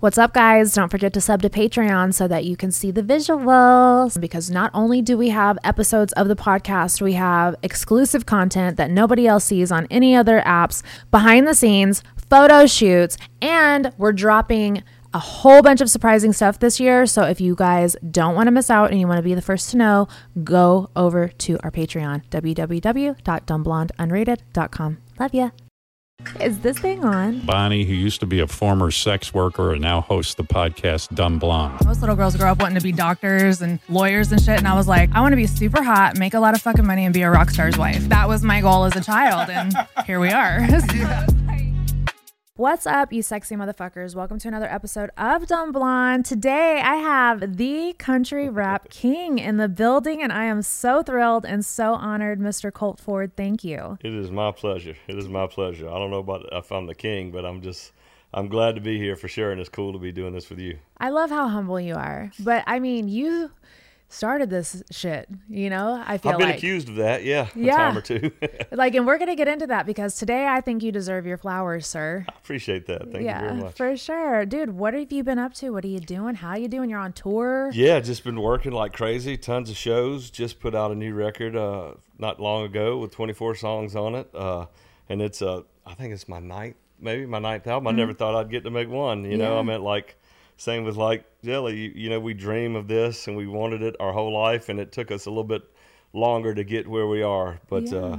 What's up, guys? Don't forget to sub to Patreon so that you can see the visuals. Because not only do we have episodes of the podcast, we have exclusive content that nobody else sees on any other apps, behind the scenes, photo shoots, and we're dropping a whole bunch of surprising stuff this year. So if you guys don't want to miss out and you want to be the first to know, go over to our Patreon, www.dumbblondeunrated.com. Love ya. Is this thing on? Bunnie, who used to be a former sex worker and now hosts the podcast Dumb Blonde. Most little girls grow up wanting to be doctors and lawyers and shit. And I was like, I want to be super hot, make a lot of fucking money, and be a rock star's wife. That was my goal as a child. And here we are. What's up, you sexy motherfuckers? Welcome to another episode of Dumb Blonde. Today I have the country rap king in the building, and I am so thrilled and so honored, Mr. Colt Ford. Thank you. It is my pleasure. It is my pleasure. I don't know about if I'm the king, but I'm just I'm glad to be here for sure, and it's cool to be doing this with you. I love how humble you are, but I mean, you started this shit. You know, I feel I've been like accused of that, yeah, a Yeah. time or two. like, and we're gonna get into that because today I think you deserve your flowers, sir. I appreciate that. Thank you very yeah, much. for sure, dude. What have you been up to? What are you doing? How are you doing? You're on tour. Yeah, just been working like crazy. Tons of shows. Just put out a new record uh, not long ago with 24 songs on it, uh, and it's uh, I think it's my ninth, maybe my ninth album. I never thought I'd get to make one. You know, Mm-hmm. Yeah. I meant like same with like Jelly. You, you know, we dream of this and we wanted it our whole life, and it took us a little bit longer to get where we are. But uh,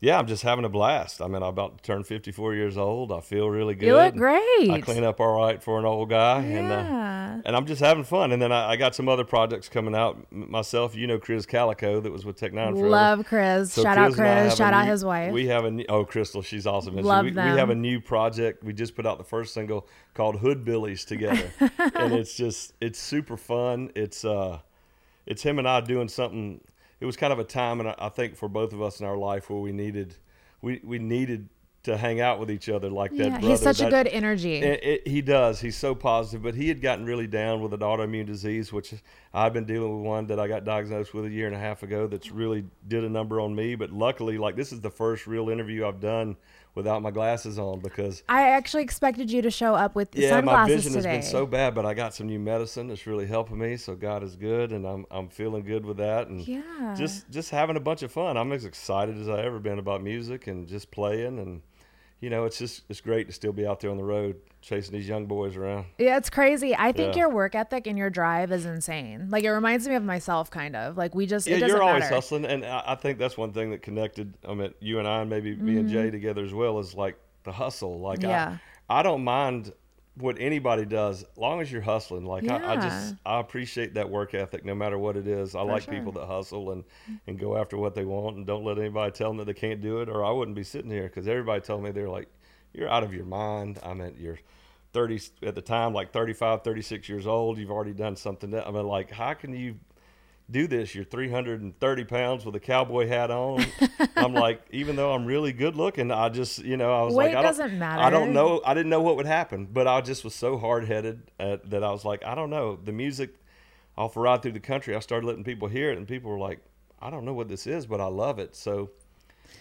yeah, I'm just having a blast. I mean, I'm about to turn 54 years old. I feel really good. You look great. I clean up all right for an old guy, and uh, and I'm just having fun. And then I, I got some other projects coming out myself. You know, Krizz Kaliko that was with Tech N9ne forever. Love Krizz. So Shout out I have Krizz. Shout out his wife. We have a new, oh Crystal, she's awesome. Love we, them. we have a new project. We just put out the first single called Hoodbillies together, and it's just it's super fun. It's uh, it's him and I doing something. It was kind of a time, and I, I think for both of us in our life where we needed we we needed to hang out with each other like that. yeah, brother, he's such a good energy. it, it, he does. He's so positive, but he had gotten really down with an autoimmune disease, which I've been dealing with one that I got diagnosed with a year and a half ago. That's really did a number on me. But luckily, like this is the first real interview I've done without my glasses on because I actually expected you to show up with yeah, my sunglasses vision today. has been so bad. But I got some new medicine that's really helping me. So God is good, and I'm I'm feeling good with that. And Yeah. just just having a bunch of fun. I'm as excited as I ever been about music and just playing and. You know, it's just it's great to still be out there on the road chasing these young boys around. yeah, it's crazy. I think Yeah. your work ethic and your drive is insane. Like it reminds me of myself, kind of. Like we just Yeah, it doesn't you're always matter. hustling, and I think that's one thing that connected. I mean, you and I, and maybe me and Jay together as well, is like the hustle. Like, Mm-hmm. Yeah. I, I don't mind what anybody does, long as you're hustling. Like, I, I just I appreciate that work ethic, no matter what it is. I like people that hustle and and go after what they want, and don't let anybody tell them that they can't do it, or I wouldn't be sitting here because everybody told me they're like, you're out of your mind. I mean, you're. 30 at the time like 35 36 years old you've already done something that i mean like how can you do this. You're 330 pounds with a cowboy hat on. I'm like, even though I'm really good looking, I just, you know, I was Weight like, I don't, doesn't matter. I don't know. I didn't know what would happen, but I just was so hard headed uh, that I was like, I don't know. The music off a ride through the country, I started letting people hear it, and people were like, I don't know what this is, but I love it. So,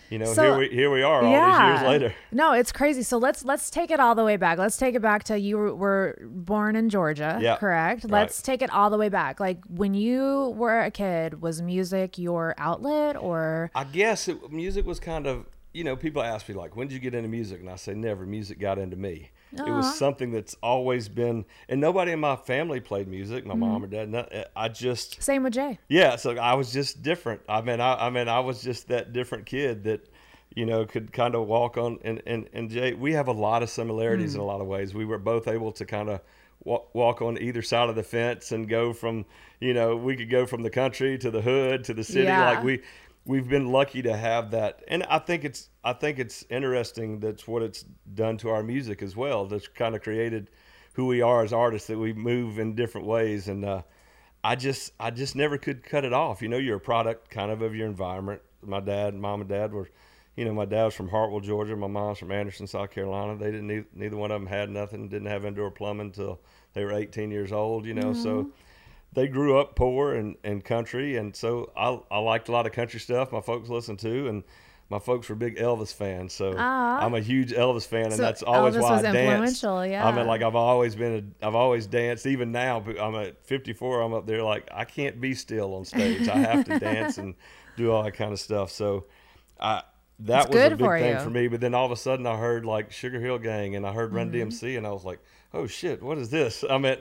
you know, So- here we here we are all these years later. No, it's crazy. So let's let's take it all the way back. Let's take it back to you were, were born in Georgia, Yeah, correct? right. Let's take it all the way back. Like when you were a kid, was music your outlet or I guess it, music was kind of you know, people ask me like, when did you get into music? And I say, never. Music got into me. It was something that's always been, and nobody in my family played music. My Mm-hmm. mom or dad. no- I just, Same with Jay. yeah. So I was just different. I mean, I, I mean, I was just that different kid that, you know, could kind of walk on. And and and Jay, we have a lot of similarities in a lot of ways. We were both able to kind of walk, walk on either side of the fence and go from, you know, we could go from the country to the hood to the city. Yeah. Like we we've been lucky to have that. And i think it's i think it's interesting that's what it's done to our music as well that's kind of created who we are as artists that we move in different ways. And uh, i just i just never could cut it off. You know you're a product kind of of your environment. My dad mom and dad were you know my dad was from hartwell georgia. My mom's from anderson south carolina. They didn't neither, one of them had nothing didn't have indoor plumbing until they were 18 years old you know so they grew up poor and, and country, and so I, I liked a lot of country stuff. My folks listened to, and my folks were big Elvis fans. So Ah. I'm a huge Elvis fan, and So that's always Elvis why was I dance. influential, I mean, like I've always been, a, I've always danced. Even now, I'm at 54. I'm up there like I can't be still on stage. I have to dance and do all that kind of stuff. So I. That It's was a big for thing you. for me, but then all of a sudden I heard like Sugar Hill Gang and I heard Run Mm-hmm. DMC and I was like, oh shit, what is this? I mean,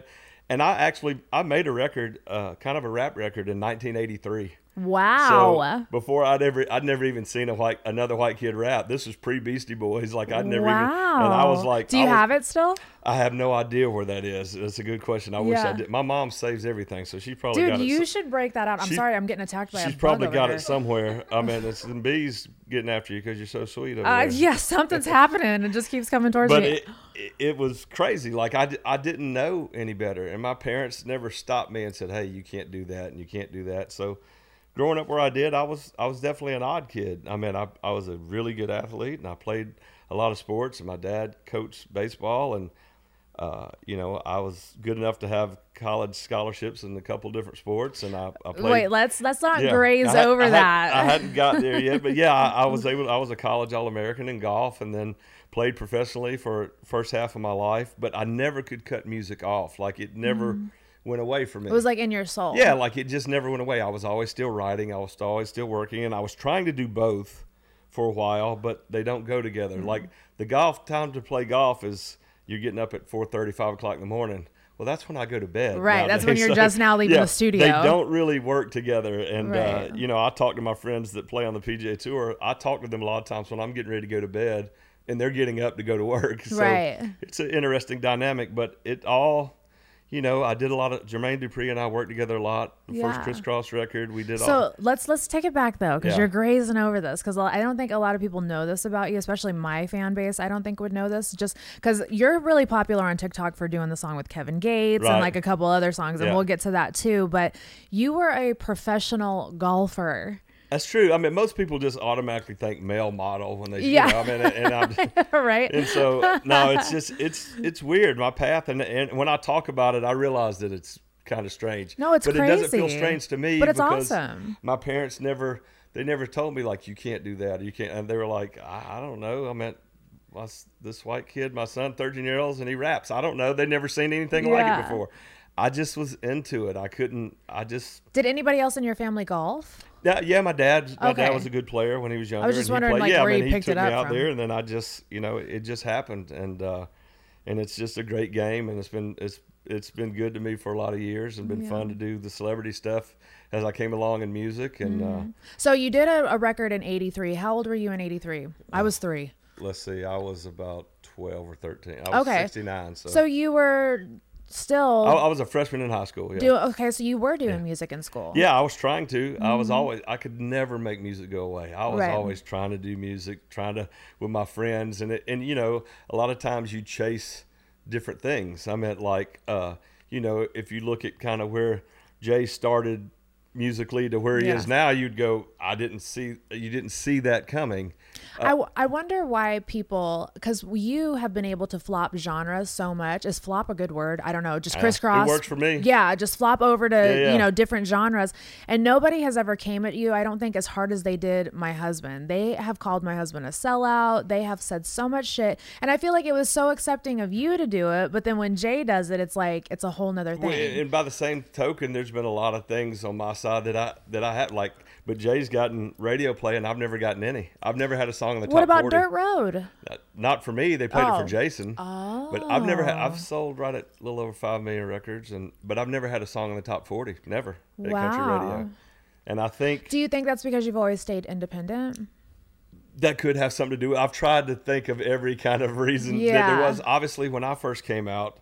and I actually I made a record, uh, kind of a rap record in 1983. Wow. So before I'd ever, I'd never even seen a white another white kid rap. This was pre Beastie Boys. Like I'd never even, and I was like, Do you was- have it still? I have no idea where that is. That's a good question. I wish I did. My mom saves everything, so she probably Dude, got it. you should break that out. I'm She- sorry, I'm getting attacked by a She's probably got here. it somewhere. I mean, it's the bees getting after you because you're so sweet over Uh, yeah, something's happening. It just keeps coming towards but me. it, it it was crazy. Like I, I didn't know any better, and my parents never stopped me and said, "Hey, you can't do that, and you can't do that." So, growing up where I did, I was I was definitely an odd kid. I mean, I I was a really good athlete, and I played a lot of sports. And my dad coached baseball, and uh, you know, I was good enough to have college scholarships in a couple different sports, and I, I played. Wait, let's let's not Yeah. graze had- over I had- that. I hadn't got there yet, but yeah, I, I was able. I was a college All American in golf, and then played professionally for first half of my life. But I never could cut music off. Like it never went away from me. It was like in your soul. yeah, like it just never went away. I was always still writing. I was always still working, and I was trying to do both for a while, but they don't go together. Mm-hmm. Like the golf time to play golf is you're getting up at 4:30, 5 o'clock in the morning. Well, that's when I go to bed. Right, that's when you're just now leaving yeah, the studio. They don't really work together. And, Right. uh, you know, I talk to my friends that play on the PGA Tour. I talk to them a lot of times when I'm getting ready to go to bed and they're getting up to go to work. So Right. it's an interesting dynamic, but it all, you know, I did a lot of Jermaine Dupri and I worked together a lot. The Yeah. first Kris Kross record we did all. So let's let's take it back though, because Yeah. you're grazing over this. Because I don't think a lot of people know this about you, especially my fan base. I don't think would know this, just because you're really popular on TikTok for doing the song with Kevin Gates and like a couple other songs, and Yeah. we'll get to that too. But you were a professional golfer, That's true. I mean, most people just automatically think male model when they, Yeah. you know, I mean, and I'm, right? and so no, it's just it's it's weird. My path, and and when I talk about it, I realize that it's kind of strange. No, it's but it doesn't feel strange to me. But it's because awesome. My parents never they never told me like you can't do that. You can't, and they were like, I, I don't know. I meant. My, this white kid, my son, 13 year olds, and he raps. I don't know. They never seen anything like it before. I just was into it. I couldn't. I just Did anybody else in your family golf? Yeah, yeah, my dad, my dad was a good player when he was younger. just and he wondering, played- like, yeah, where I mean, he picked took it me up out from. there, and then I just, you know, it just happened, and uh, and it's just a great game, and it's been it's it's been good to me for a lot of years, and been fun to do the celebrity stuff as I came along in music, and Mm-hmm. So you did a, a record in '83. How old were you in '83? I was three. uh, let's see, I was about twelve or thirteen. I was Okay. sixty nine, so, So you were still I, I was a freshman in high school. Yeah. do okay. So you were doing music in school. Yeah, I was trying to. I was always. I could never make music go away. I was Mm-hmm. Right. always trying to do music, trying to with my friends, and it, and you know, a lot of times you chase different things. I meant like, uh, you know, if you look at kind of where Jay started musically to where he Yeah. is now, you'd go, I didn't see. You didn't see that coming. I, w- I wonder why people because you have been able to flop genres so much. Is flop a good word? I don't know. Just Uh, it crisscross. works for me. Yeah, just flop over to yeah. you know different genres, and nobody has ever came at you. I don't think as hard as they did my husband. They have called my husband a sellout. They have said so much shit, and I feel like it was so accepting of you to do it. But then when Jay does it, it's like it's a whole nother thing. Well, and by the same token, there's been a lot of things on my side side that I that I have like. But Jay's gotten radio play, and I've never gotten any. I've never had a song in the top What about 40. Dirt Road? Uh, Not for me. They played it Oh. for Jason. But I've never had. I've sold right at a little over five million records, and but I've never had a song in the top forty. Never at country radio. And I think Do you think that's because you've always stayed independent? that could have something to do with I've tried to think of every kind of reason that there was. Obviously, when I first came out,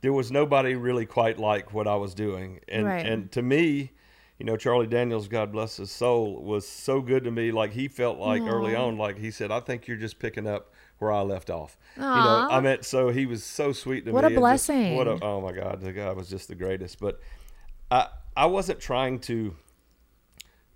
there was nobody really quite like what I was doing. And Right. and to me, you know, Charlie Daniels, God bless his soul, was so good to me. Like he felt like early on, like he said, I think you're just picking up where I left off. You know, I mean, so he was so sweet to What me. What a and just- blessing. what a, oh my God, the guy was just the greatest. But I I wasn't trying to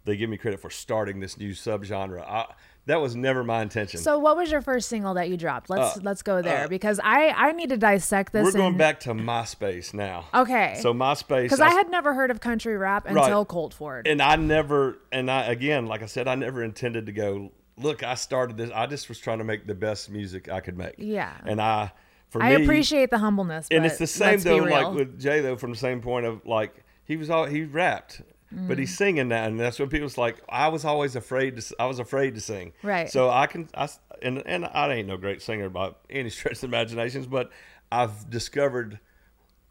they give me credit for starting this new subgenre. I, that was never my intention. So what was your first single that you dropped? Let's let's go there because I I need to dissect this. Uh, We're going and- back to MySpace now. Okay. So MySpace, because I had never heard of country rap Right. until Colt Ford. and I never, and I again, like I said, I never intended to go. Look, I started this. I just was trying to make the best music I could make. Yeah. And I, for I me, appreciate the humbleness, and but it's the same though. Like with Jay though, from the same point of like he was all he rapped. But Mm. he's singing that, and that's what people's like. I was always afraid to. I was afraid to sing. Right. So I can. I and and I ain't no great singer by any stretch of imaginations, but I've discovered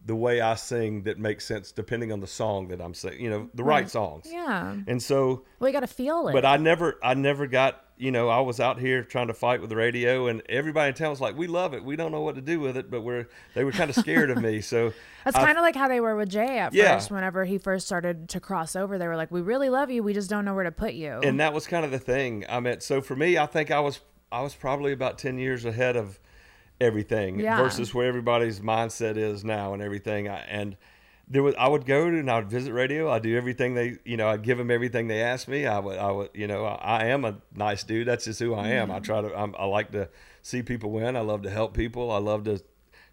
the way I sing that makes sense depending on the song that I'm singing. You know, the right, songs. yeah. And so, Well, you got to feel it. but I never, I never got. You know, I was out here trying to fight with the radio, and everybody in town was like, "We love it. We don't know what to do with it, but we're." They were kind of scared of me, so That's kind of like how they were with Jay at Yeah. first. Whenever he first started to cross over, they were like, "We really love you. We just don't know where to put you." and that was kind of the thing. I mean, so for me, I think I was I was probably about ten years ahead of everything Yeah. versus where everybody's mindset is now and everything. I, and there was I would go to and I would visit radio. I do everything they you know I'd give them everything they asked me. I would I would you know I, I am a nice dude. That's just who I am. I mm. try to I'm, I like to see people win. I love to help people. I love to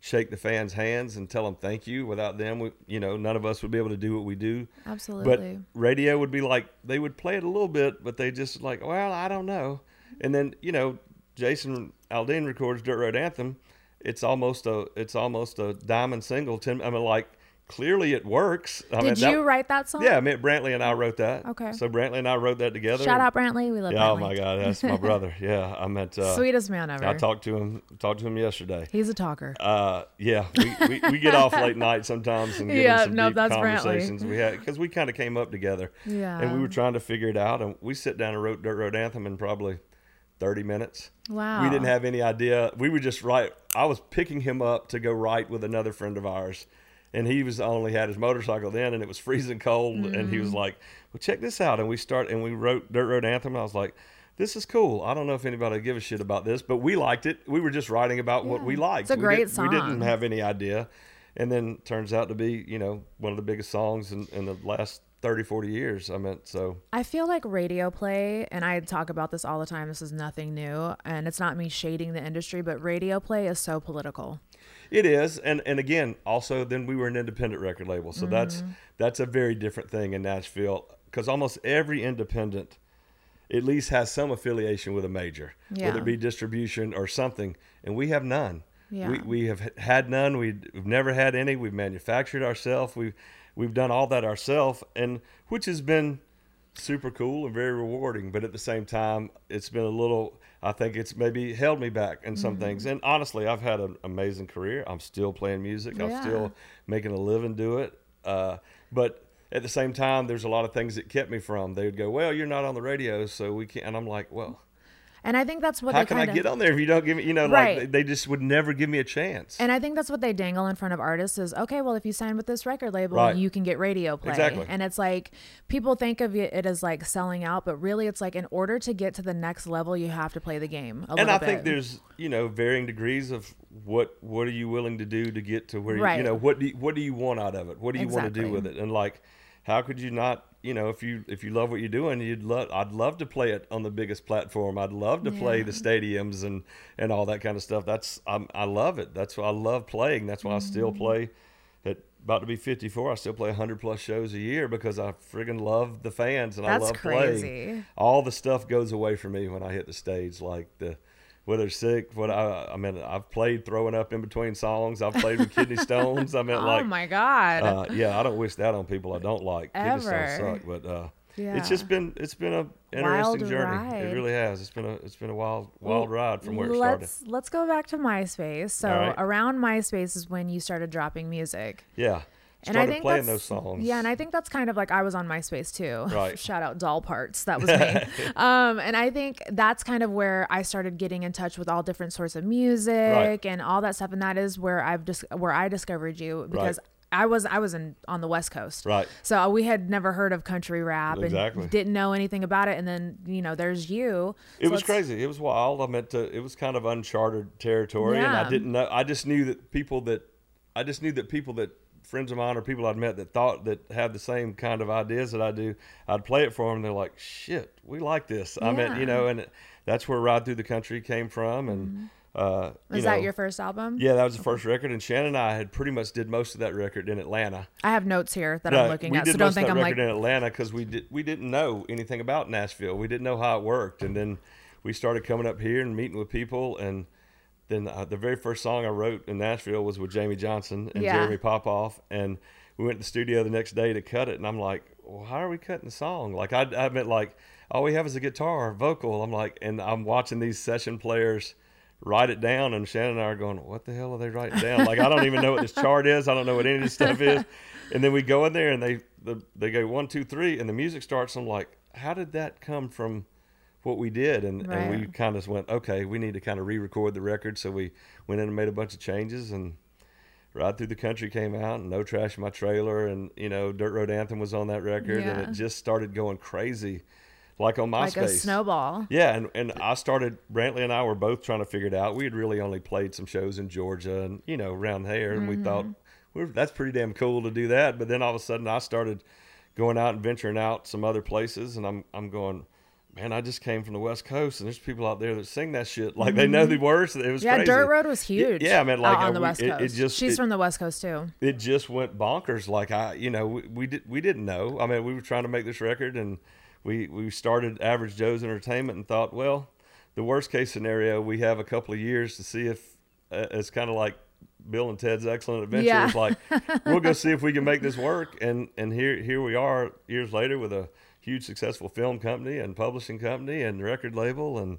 shake the fans' hands and tell them thank you. Without them, we, you know, none of us would be able to do what we do. Absolutely. But radio would be like they would play it a little bit, but they just like, well, I don't know. And then you know, Jason Aldean records Dirt Road Anthem. It's almost a it's almost a diamond single. Ten, I mean, like clearly it works. I mean, Did that- you write that song? Yeah, I mean, Brantley and I wrote that. Okay. So Brantley and I wrote that together. Shout out Brantley. We love Yeah, oh my God, that's my brother. Yeah, I met uh, Sweetest man ever. I talked to him talked to him yesterday. He's a talker. Uh, yeah, we, we, we get off late night sometimes and get Yeah, some no, deep that's Brantley. conversations we had because we kind of came up together. Yeah. and we were trying to figure it out, and we sit down and wrote Dirt Road Anthem in probably thirty minutes. Wow. We didn't have any idea. We were just write. I was picking him up to go write with another friend of ours, and he was only had his motorcycle then, and it was freezing cold, and he was mm. like, "Well, check this out," and we start and we wrote Dirt Road Anthem. I was like. This is cool. I don't know if anybody would give a shit about this, but we liked it. We were just writing about what we liked. It's a We great didn't- We didn't have any idea. And then turns out to be, you know, one of the biggest songs in, in the last 30, 40 years. I meant, so I feel like radio play, and I talk about this all the time. This is nothing new, and it's not me shading the industry, but radio play is so political. It is. And, and again, also then we were an independent record label. So that's, Mm-hmm. that's a very different thing in Nashville because almost every independent at least has some affiliation with a major, Yeah. whether it be distribution or something. And we have none. Yeah. We, we have had none. We, we've never had any. We've manufactured ourselves. We've, we've done all that ourselves, and which has been super cool and very rewarding. But at the same time, it's been a little. I think it's maybe held me back in some Mm-hmm. things. And honestly, I've had an amazing career. I'm still playing music. Yeah. I'm still making a living do it. Uh, but at the same time, there's a lot of things that kept me from. They would go, "Well, you're not on the radio, so we can't." And I'm like, "Well, And I think that's what how they can I get on there if you don't give me?" You know, Right. like they, just would never give me a chance. And I think that's what they dangle in front of artists is okay, well, if you sign with this record label, Right. you can get radio play. Exactly. And it's like people think of it as like selling out, but really it's like in order to get to the next level, you have to play the game. A and I think there's you know varying degrees of what what are you willing to do to get to where you, Right. you know what do you, what do you want out of it? What do you want to do with it? And like, how could you not? You know, if you if you love what you're doing, you'd love. I'd love to play it on the biggest platform. I'd love to play the stadiums and and all that kind of stuff. That's I'm, I love it. That's why I love playing. That's why I Mm-hmm. still play. At about to be 54, I still play 100 plus shows a year because I friggin' love the fans and That's I love crazy. playing all the stuff goes away for me when I hit the stage, like the whether sick, what I, I mean, I've played throwing up in between songs. I've played with kidney stones. I mean, oh like, oh my god. uh, yeah, I don't wish that on people I don't like. Kidney stones suck, but uh, Yeah. it's just been it's been a interesting Wild journey. ride. It really has. It's been a it's been a wild wild ride from where it let's started. let's go back to MySpace. So right. around MySpace is when you started dropping music. Yeah, And I think playing that's, those songs. Yeah, and I think that's kind of like I was on MySpace too. Right. Shout out Doll Parts. That was me. um, and I think that's kind of where I started getting in touch with all different sorts of music and all that stuff. And that is where I've just where I discovered you because Right. I was I was in on the West Coast. Right. So we had never heard of country rap Exactly. and didn't know anything about it. And then, you know, there's you. It So was crazy. It was wild. I meant to. It was kind of uncharted territory, and I didn't know. I just knew that people that, I just knew that people that friends of mine or people I'd met that thought that had the same kind of ideas that I do. I'd play it for them. They're like, "Shit, we like this." I mean, you know, and it, that's where Ride Through the Country came from, and uh, you Was that know, your first album? Yeah, that was the first record, and Shannon and I had pretty much did most of that record in Atlanta. I have notes here that Yeah, I'm looking at. So don't think I'm like in Atlanta because we did we didn't know anything about Nashville. We didn't know how it worked, and then we started coming up here and meeting with people. And then uh, the very first song I wrote in Nashville was with Jamey Johnson and Yeah. Jeremy Popoff, and we went to the studio the next day to cut it. And I'm like, well, how are we cutting the song? Like I, I meant like all we have is a guitar, vocal. I'm like, and I'm watching these session players write it down and Shannon and I are going, what the hell are they writing down? Like, I don't even know what this chart is. I don't know what any of this stuff is. And then we go in there and they, the, they go one, two, three, and the music starts. I'm like, how did that come from what we did? And, and we kind of went, okay, we need to kind of re-record the record. So we went in and made a bunch of changes and Ride Through the Country came out and No Trash in My Trailer and, you know, Dirt Road Anthem was on that record and it just started going crazy. Like on MySpace. like a snowball. Yeah, and, and I started. Brantley and I were both trying to figure it out. We had really only played some shows in Georgia and you know around there, and we mm-hmm. thought we're, that's pretty damn cool to do that. But then all of a sudden, I started going out and venturing out some other places, and I'm I'm going, man, I just came from the West Coast, and there's people out there that sing that shit like they know the words. It was Yeah, crazy. Dirt Road was huge. Yeah, I mean, like uh, on the we- West it- Coast. It, just She's it- from the West Coast too. it just went bonkers. Like I, you know, we, we did we didn't know. I mean, we were trying to make this record, and we we started Average Joe's Entertainment and thought, well, the worst case scenario, we have a couple of years to see if uh, it's kind of like Bill and Ted's Excellent Adventure. Yeah. It's like we'll go see if we can make this work, and and here here we are years later with a huge successful film company and publishing company and record label and.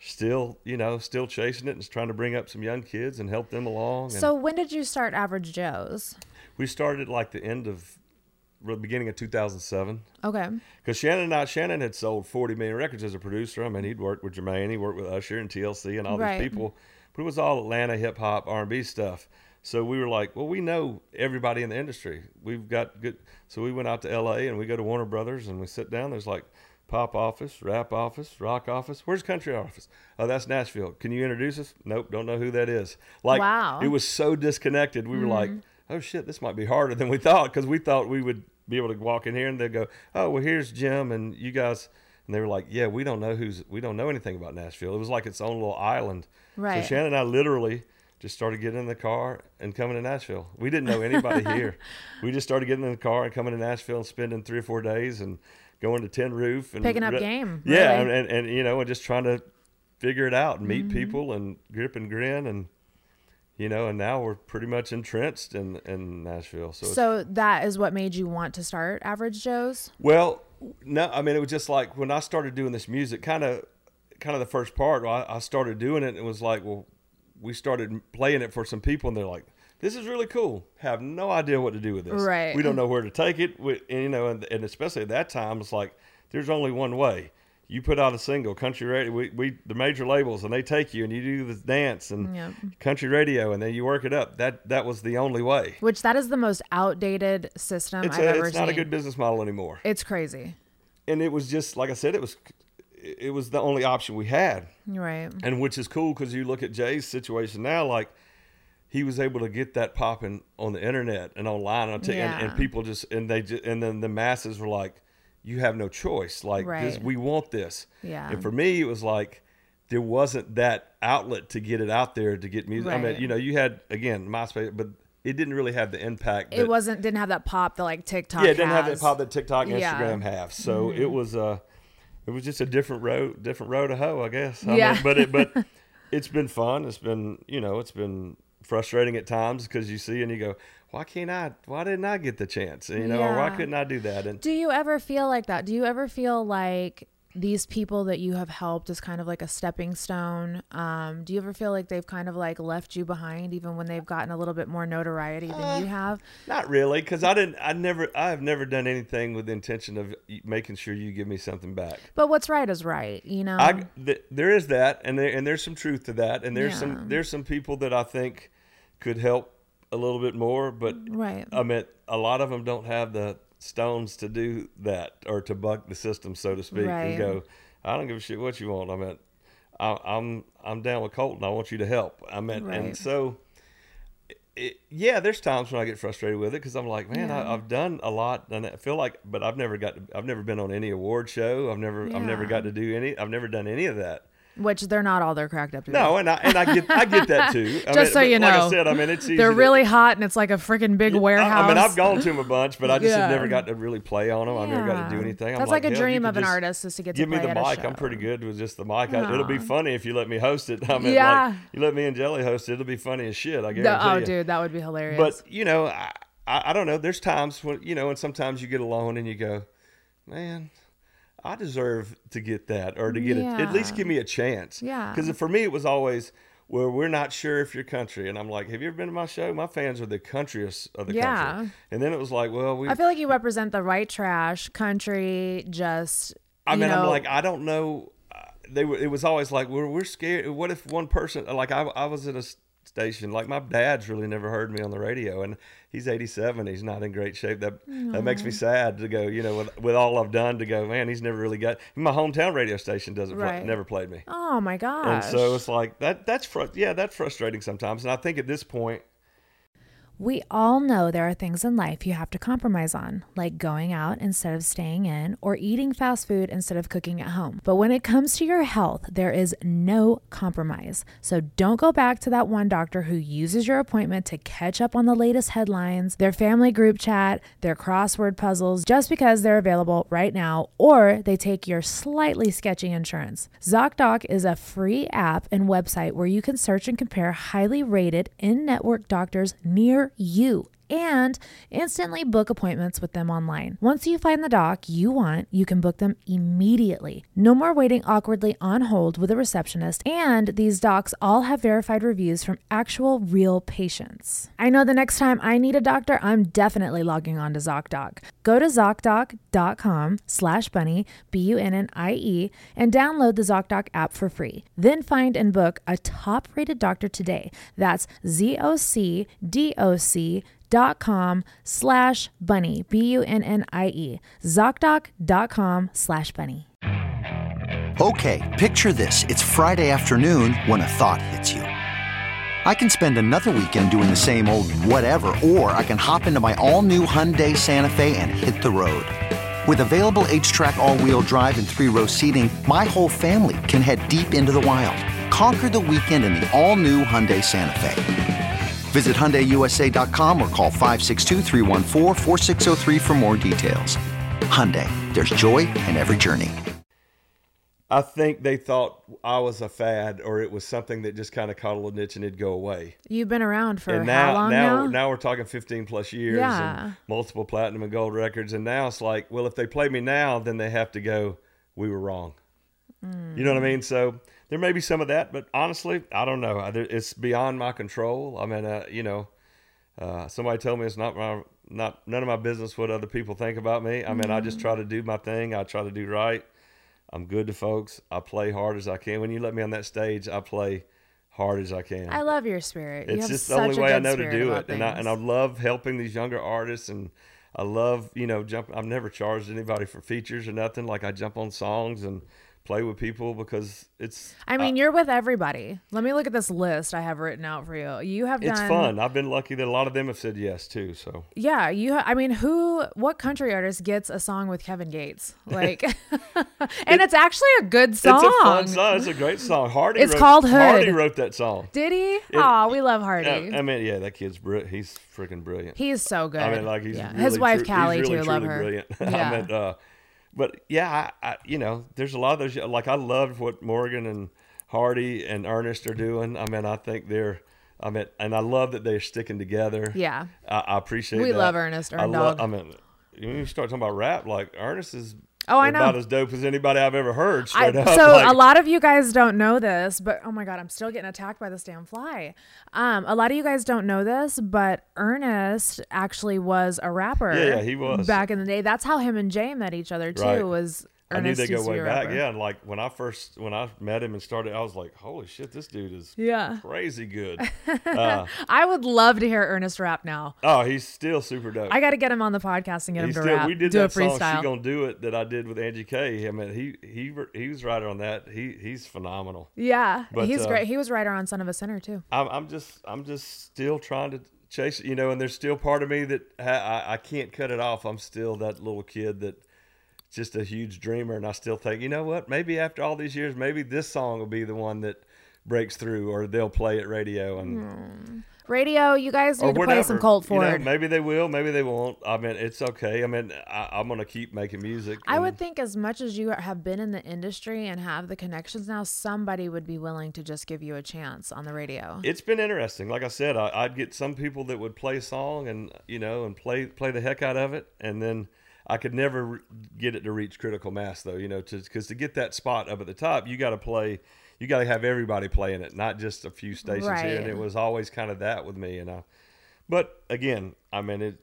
Still, you know, still chasing it and trying to bring up some young kids and help them along. And So when did you start Average Joe's? we started like the end of the beginning of 2007 Okay. because Shannon and I, Shannon had sold 40 million records as a producer. I mean, he'd worked with Jermaine, he worked with Usher and TLC and all Right. these people, but it was all Atlanta hip hop, R&B stuff. So we were like, well, we know everybody in the industry. We've got good. So we went out to LA and we go to Warner Brothers and we sit down. There's like pop office, rap office, rock office. Where's country office? Oh, that's Nashville. Can you introduce us? Nope, don't know who that is. Like, Wow. Mm-hmm. it was so disconnected. We were like, oh shit, this might be harder than we thought because we thought we would be able to walk in here and they'd go, oh, well, here's Jim and you guys. And they were like, yeah, we don't know who's, we don't know anything about Nashville. It was like its own little island. Right. So Shannon and I literally just started getting in the car and coming to Nashville. We didn't know anybody here. We just started getting in the car and coming to Nashville and spending three or four days and going to Tin Roof and Picking up game, Yeah, really. and, and, and you know, and just trying to figure it out and meet Mm-hmm. people and grip and grin and you know, and now we're pretty much entrenched in in Nashville. So, So that is what made you want to start Average Joe's? well, no, I mean it was just like when I started doing this music, kind of, kind of the first part. I, I started doing it, and it was like, well, we started playing it for some people, and they're like, "This is really cool." Have no idea what to do with this. Right. We don't know where to take it. We, and, you know, and, and especially at that time, it's like there's only one way. You put out a single, country radio. We, we the major labels, and they take you, and you do the dance and Yep. country radio, and then you work it up. That that was the only way. Which that is the most outdated system It's I've a, ever it's seen. not a good business model anymore. It's crazy. and it was just like I said, it was it was the only option we had, Right. and which is cool because you look at Jay's situation now, like he was able to get that popping on the internet and online, and, Yeah. and, and people just and they just, and then the masses were like, you have no choice, like this, we want this, Yeah. And for me, it was like there wasn't that outlet to get it out there to get music. I mean, you know, you had again MySpace, but it didn't really have the impact. It wasn't didn't have that pop that like TikTok. yeah, it didn't have has. that pop that TikTok and Yeah. Mm-hmm. Instagram have. So it was uh it was just a different road, different road to hoe, I guess. I Yeah. mean, but it but it's been fun. It's been you know it's been frustrating at times because you see and you go, why can't I? Why didn't I get the chance? You know, or why couldn't I do that? And Do you ever feel like that? Do you ever feel like these people that you have helped is kind of like a stepping stone? Um, do you ever feel like they've kind of like left you behind even when they've gotten a little bit more notoriety than you have? Not really, because I didn't. I never. I have never done anything with the intention of making sure you give me something back. But what's right is right, you know? I th- there is that, and there and there's some truth to that, and there's Yeah. some there's some people that I think could help a little bit more, but Right. I mean, a lot of them don't have the stones to do that or to buck the system, so to speak, Right. and go. I don't give a shit what you want. I mean, I, I'm I'm down with Colton. I want you to help. I mean, Right. and so it, yeah, there's times when I get frustrated with it because I'm like, man, I, I've done a lot, and I feel like, but I've never got, to, I've never been on any award show. I've never, I've never got to do any, I've never done any of that. Which they're not all they're cracked up to. be. No, and I and I get, I get that too. I Just mean, so you like know, I said, I mean, it's easy they're to- really hot and it's like a freaking big I- warehouse. I mean, I've gone to them a bunch, but I just Yeah. have never got to really play on them. I've never got to do Yeah. anything. I'm That's like, a dream of an artist is to get to Give me the mic. I'm pretty good with just the mic. I, it'll be funny if you let me host it. I mean, Yeah. like you let me and Jelly host it. It'll be funny as shit. I oh, guarantee The- oh, you. dude, that would be hilarious. But you know, I, I I don't know. There's times when you know, and sometimes you get alone and you go, man. I deserve to get that, or to get it. At least give me a chance. Yeah. Because for me, it was always, well, we're not sure if you're country, and I'm like, have you ever been to my show? My fans are the countryest of the Yeah. country. And then it was like, well, we. I feel like you represent the right trash, country, just. I mean, I'm like, I don't know. Uh, They were. It was always like, we're we're scared. What if one person? Like, I I was in a station. Like, my dad's really never heard me on the radio, and he's 87. He's not in great shape. That that makes me sad to go. You know, with with all I've done to go, man, he's never really got. My hometown radio station doesn't play, never played me. Oh my gosh. And so it's like that. That's fr- yeah, that's frustrating sometimes. And I think at this point, We all know there are things in life you have to compromise on, like going out instead of staying in or eating fast food instead of cooking at home. But when it comes to your health, there is no compromise. So don't go back to that one doctor who uses your appointment to catch up on the latest headlines, their family group chat, their crossword puzzles, just because they're available right now or they take your slightly sketchy insurance. ZocDoc is a free app and website where you can search and compare highly rated in network doctors near you and instantly book appointments with them online. Once you find the doc you want, you can book them immediately. No more waiting awkwardly on hold with a receptionist, and these docs all have verified reviews from actual real patients. I know the next time I need a doctor, I'm definitely logging on to ZocDoc. Go to ZocDoc.com slash bunnie, B-U-N-N-I-E, and download the ZocDoc app for free. Then find and book a top-rated doctor today. That's Z-O-C-D-O-C dot com slash bunnie b-u-n-n-i-e zocdoc.com slash bunnie Okay, picture this. It's Friday afternoon when a thought hits you. I can spend another weekend doing the same old whatever, or I can hop into my all new Hyundai Santa Fe and hit the road. With available HTRAC, all wheel drive, and three row seating, my whole family can head deep into the wild. Conquer the weekend in the all new Hyundai Santa Fe. Visit HyundaiUSA.com or call 562-314-4603 for more details. Hyundai, there's joy in every journey. I think they thought I was a fad or it was something that just kind of caught a little niche and it'd go away. you've been around for and how now, long now, now, we're talking 15 plus years Yeah. and multiple platinum and gold records. And now it's like, well, if they play me now, then they have to go, we were wrong. You know what I mean? So there may be some of that, but honestly, I don't know. It's beyond my control. I mean, uh, you know, uh, somebody told me it's not my, not none of my business what other people think about me. I mean, I just try to do my thing. I try to do right. I'm good to folks. I play hard as I can. When you let me on that stage, I play hard as I can. i love your spirit It's have just the only way I know to do it, and I and I love helping these younger artists, and I love you know jump. I've never charged anybody for features or nothing. Like I jump on songs and play with people because it's I mean, you're with everybody. Let me look at this list I have written out for you. You have it's done fun. I've been lucky that a lot of them have said yes too. So Yeah, you. Ha- I mean, who? What country artist gets a song with Kevin Gates? Like, and it's actually a good song. it's a fun song. It's a great song. Hardy. It's wrote, called Hood. Hardy wrote that song. Did he? Aw, we love Hardy. Yeah, I mean, yeah, that kid's brilliant. He's freaking brilliant. He's so good. I mean, like he's Yeah. really his wife tru- Caleigh really, too. Love her. Brilliant. Yeah. I mean, uh, but yeah, I, I, you know, there's a lot of those. Like I loved what Morgan and Hardy and Ernest are doing. I mean, I think they're. I mean, and I love that they're sticking together. Yeah. I, I appreciate. We that. love Ernest, our I dog. I mean, when you start talking about rap, like Ernest is. Oh, I know. About as dope as anybody I've ever heard. I, up. so like- a lot of you guys don't know this, but oh my god, I'm still getting attacked by this damn fly. Um, a lot of you guys don't know this, but Ernest actually was a rapper. Yeah, yeah, he was. back in the day. That's how him and Jay met each other too. Right. Was I knew Ernest they go way back. rapper. Yeah, and like when I first when I met him and started, I was like, "Holy shit, this dude is Yeah. crazy good." uh, I would love to hear Ernest rap now. oh, he's still super dope. I got to get him on the podcast and get him He's to still, rap. we did do that a freestyle. song "She Gonna Do It" that I did with Angie K. I mean, he he he was right on that. He he's phenomenal. yeah, But, he's uh, great. He was writer on Son of a Sinner too. I'm I'm just I'm just still trying to chase you know, and there's still part of me that ha- I I can't cut it off. I'm still that little kid that just a huge dreamer, and I still think, you know what? Maybe after all these years, maybe this song will be the one that breaks through, or they'll play it radio and hmm. Radio, you guys need to whatever. play some Colt You know, Ford. maybe they will, maybe they won't. I mean, it's okay. I mean, I, I'm gonna keep making music. I would think as much as you have been in the industry and have the connections now, somebody would be willing to just give you a chance on the radio. it's been interesting. Like I said, I, I'd get some people that would play a song and you know and play play the heck out of it, and then I could never get it to reach critical mass though. You know, because to, get that spot up at the top, you got to play. You got to have everybody playing it, not just a few stations here. And it was always kind of that with me. And I, but again, I mean it.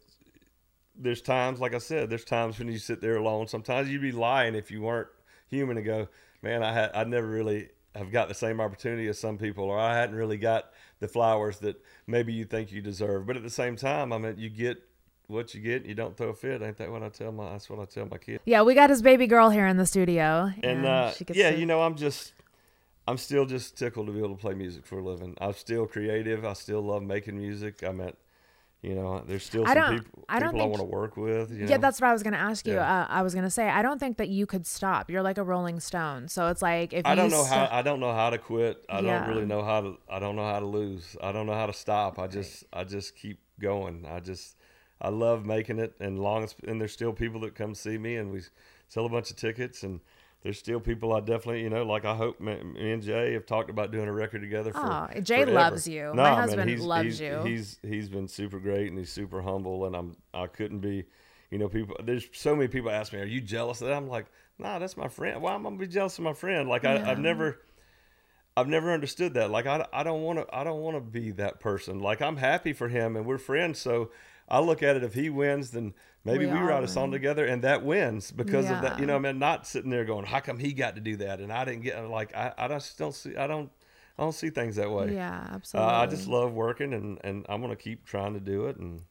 There's times, like I said, there's times when you sit there alone. Sometimes you'd be lying if you weren't human and go, man, I had I never really have got the same opportunity as some people, or I hadn't really got the flowers that maybe you think you deserve. But at the same time, I mean, you get what you get. You don't throw a fit. Ain't that what I tell my? That's what I tell my kids. Yeah, we got his baby girl here in the studio. And uh, she gets yeah, to- you know, I'm just, I'm still just tickled to be able to play music for a living. I'm still creative. I still love making music. I'm at, you know, there's still some don't- people, I don't people I want to work with. You Yeah, know? that's what I was gonna ask you. Yeah. Uh, I was gonna say I don't think that you could stop. You're like a Rolling Stone, so it's like if I you don't know how st- I don't know how to quit. I Yeah. don't really know how to I don't know how to lose. I don't know how to stop. I just I just keep going. I just I love making it and long as and there's still people that come see me and we sell a bunch of tickets and there's still people I definitely you know like I hope me, me and Jay have talked about doing a record together for Aw, Jay forever. loves you. No, My man, husband he's- loves he's- you. He's he's been super great and he's super humble and I'm I couldn't be you know people there's so many people ask me are you jealous of that I'm like nah that's my friend why am I gonna be jealous of my friend like I, I've never I've never understood that. Like I, I don't want to I don't want to be that person. Like I'm happy for him and we're friends. So I look at it if he wins, then maybe We we, write a song together and that wins because of that. You know, I mean, not sitting there going, how come he got to do that and I didn't get like I, I just don't see I don't I don't see things that way. Yeah, Uh, absolutely. I just love working and and I'm gonna keep trying to do it and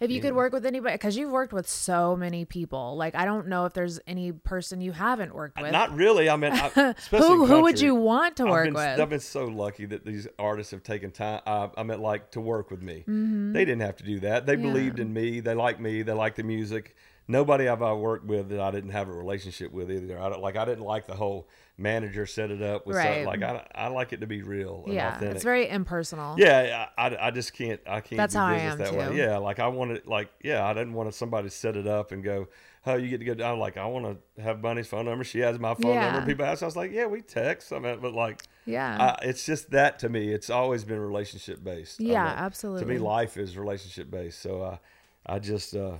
if you could work with anybody, because you've worked with so many people. Like I don't know if there's any person you haven't worked with. Not really. I mean, I, especially Who- in who would you want to I've work been, with? I've been so lucky that these artists have taken time. Uh, I mean, like to work with me. Mm-hmm. They didn't have to do that. They believed in me. They liked me. They liked the music. Nobody I've I worked with that I didn't have a relationship with either. I don't, like I didn't like the whole manager set it up with Right. something. Like I, I like it to be real and yeah, authentic. it's very impersonal. Yeah, I, I, I just can't. I can't. That's do how I am, that too. way. Yeah, like I wanted, like yeah, I didn't want somebody to set it up and go, "Oh, you get to go." I'm like, I want to have Bunnie's phone number. She has my phone Yeah. number. People ask, I was like, yeah, we text. I mean, but like, Yeah. I, it's just that to me. It's always been relationship based. I Yeah, absolutely To me, life is relationship based. So uh, I just, uh,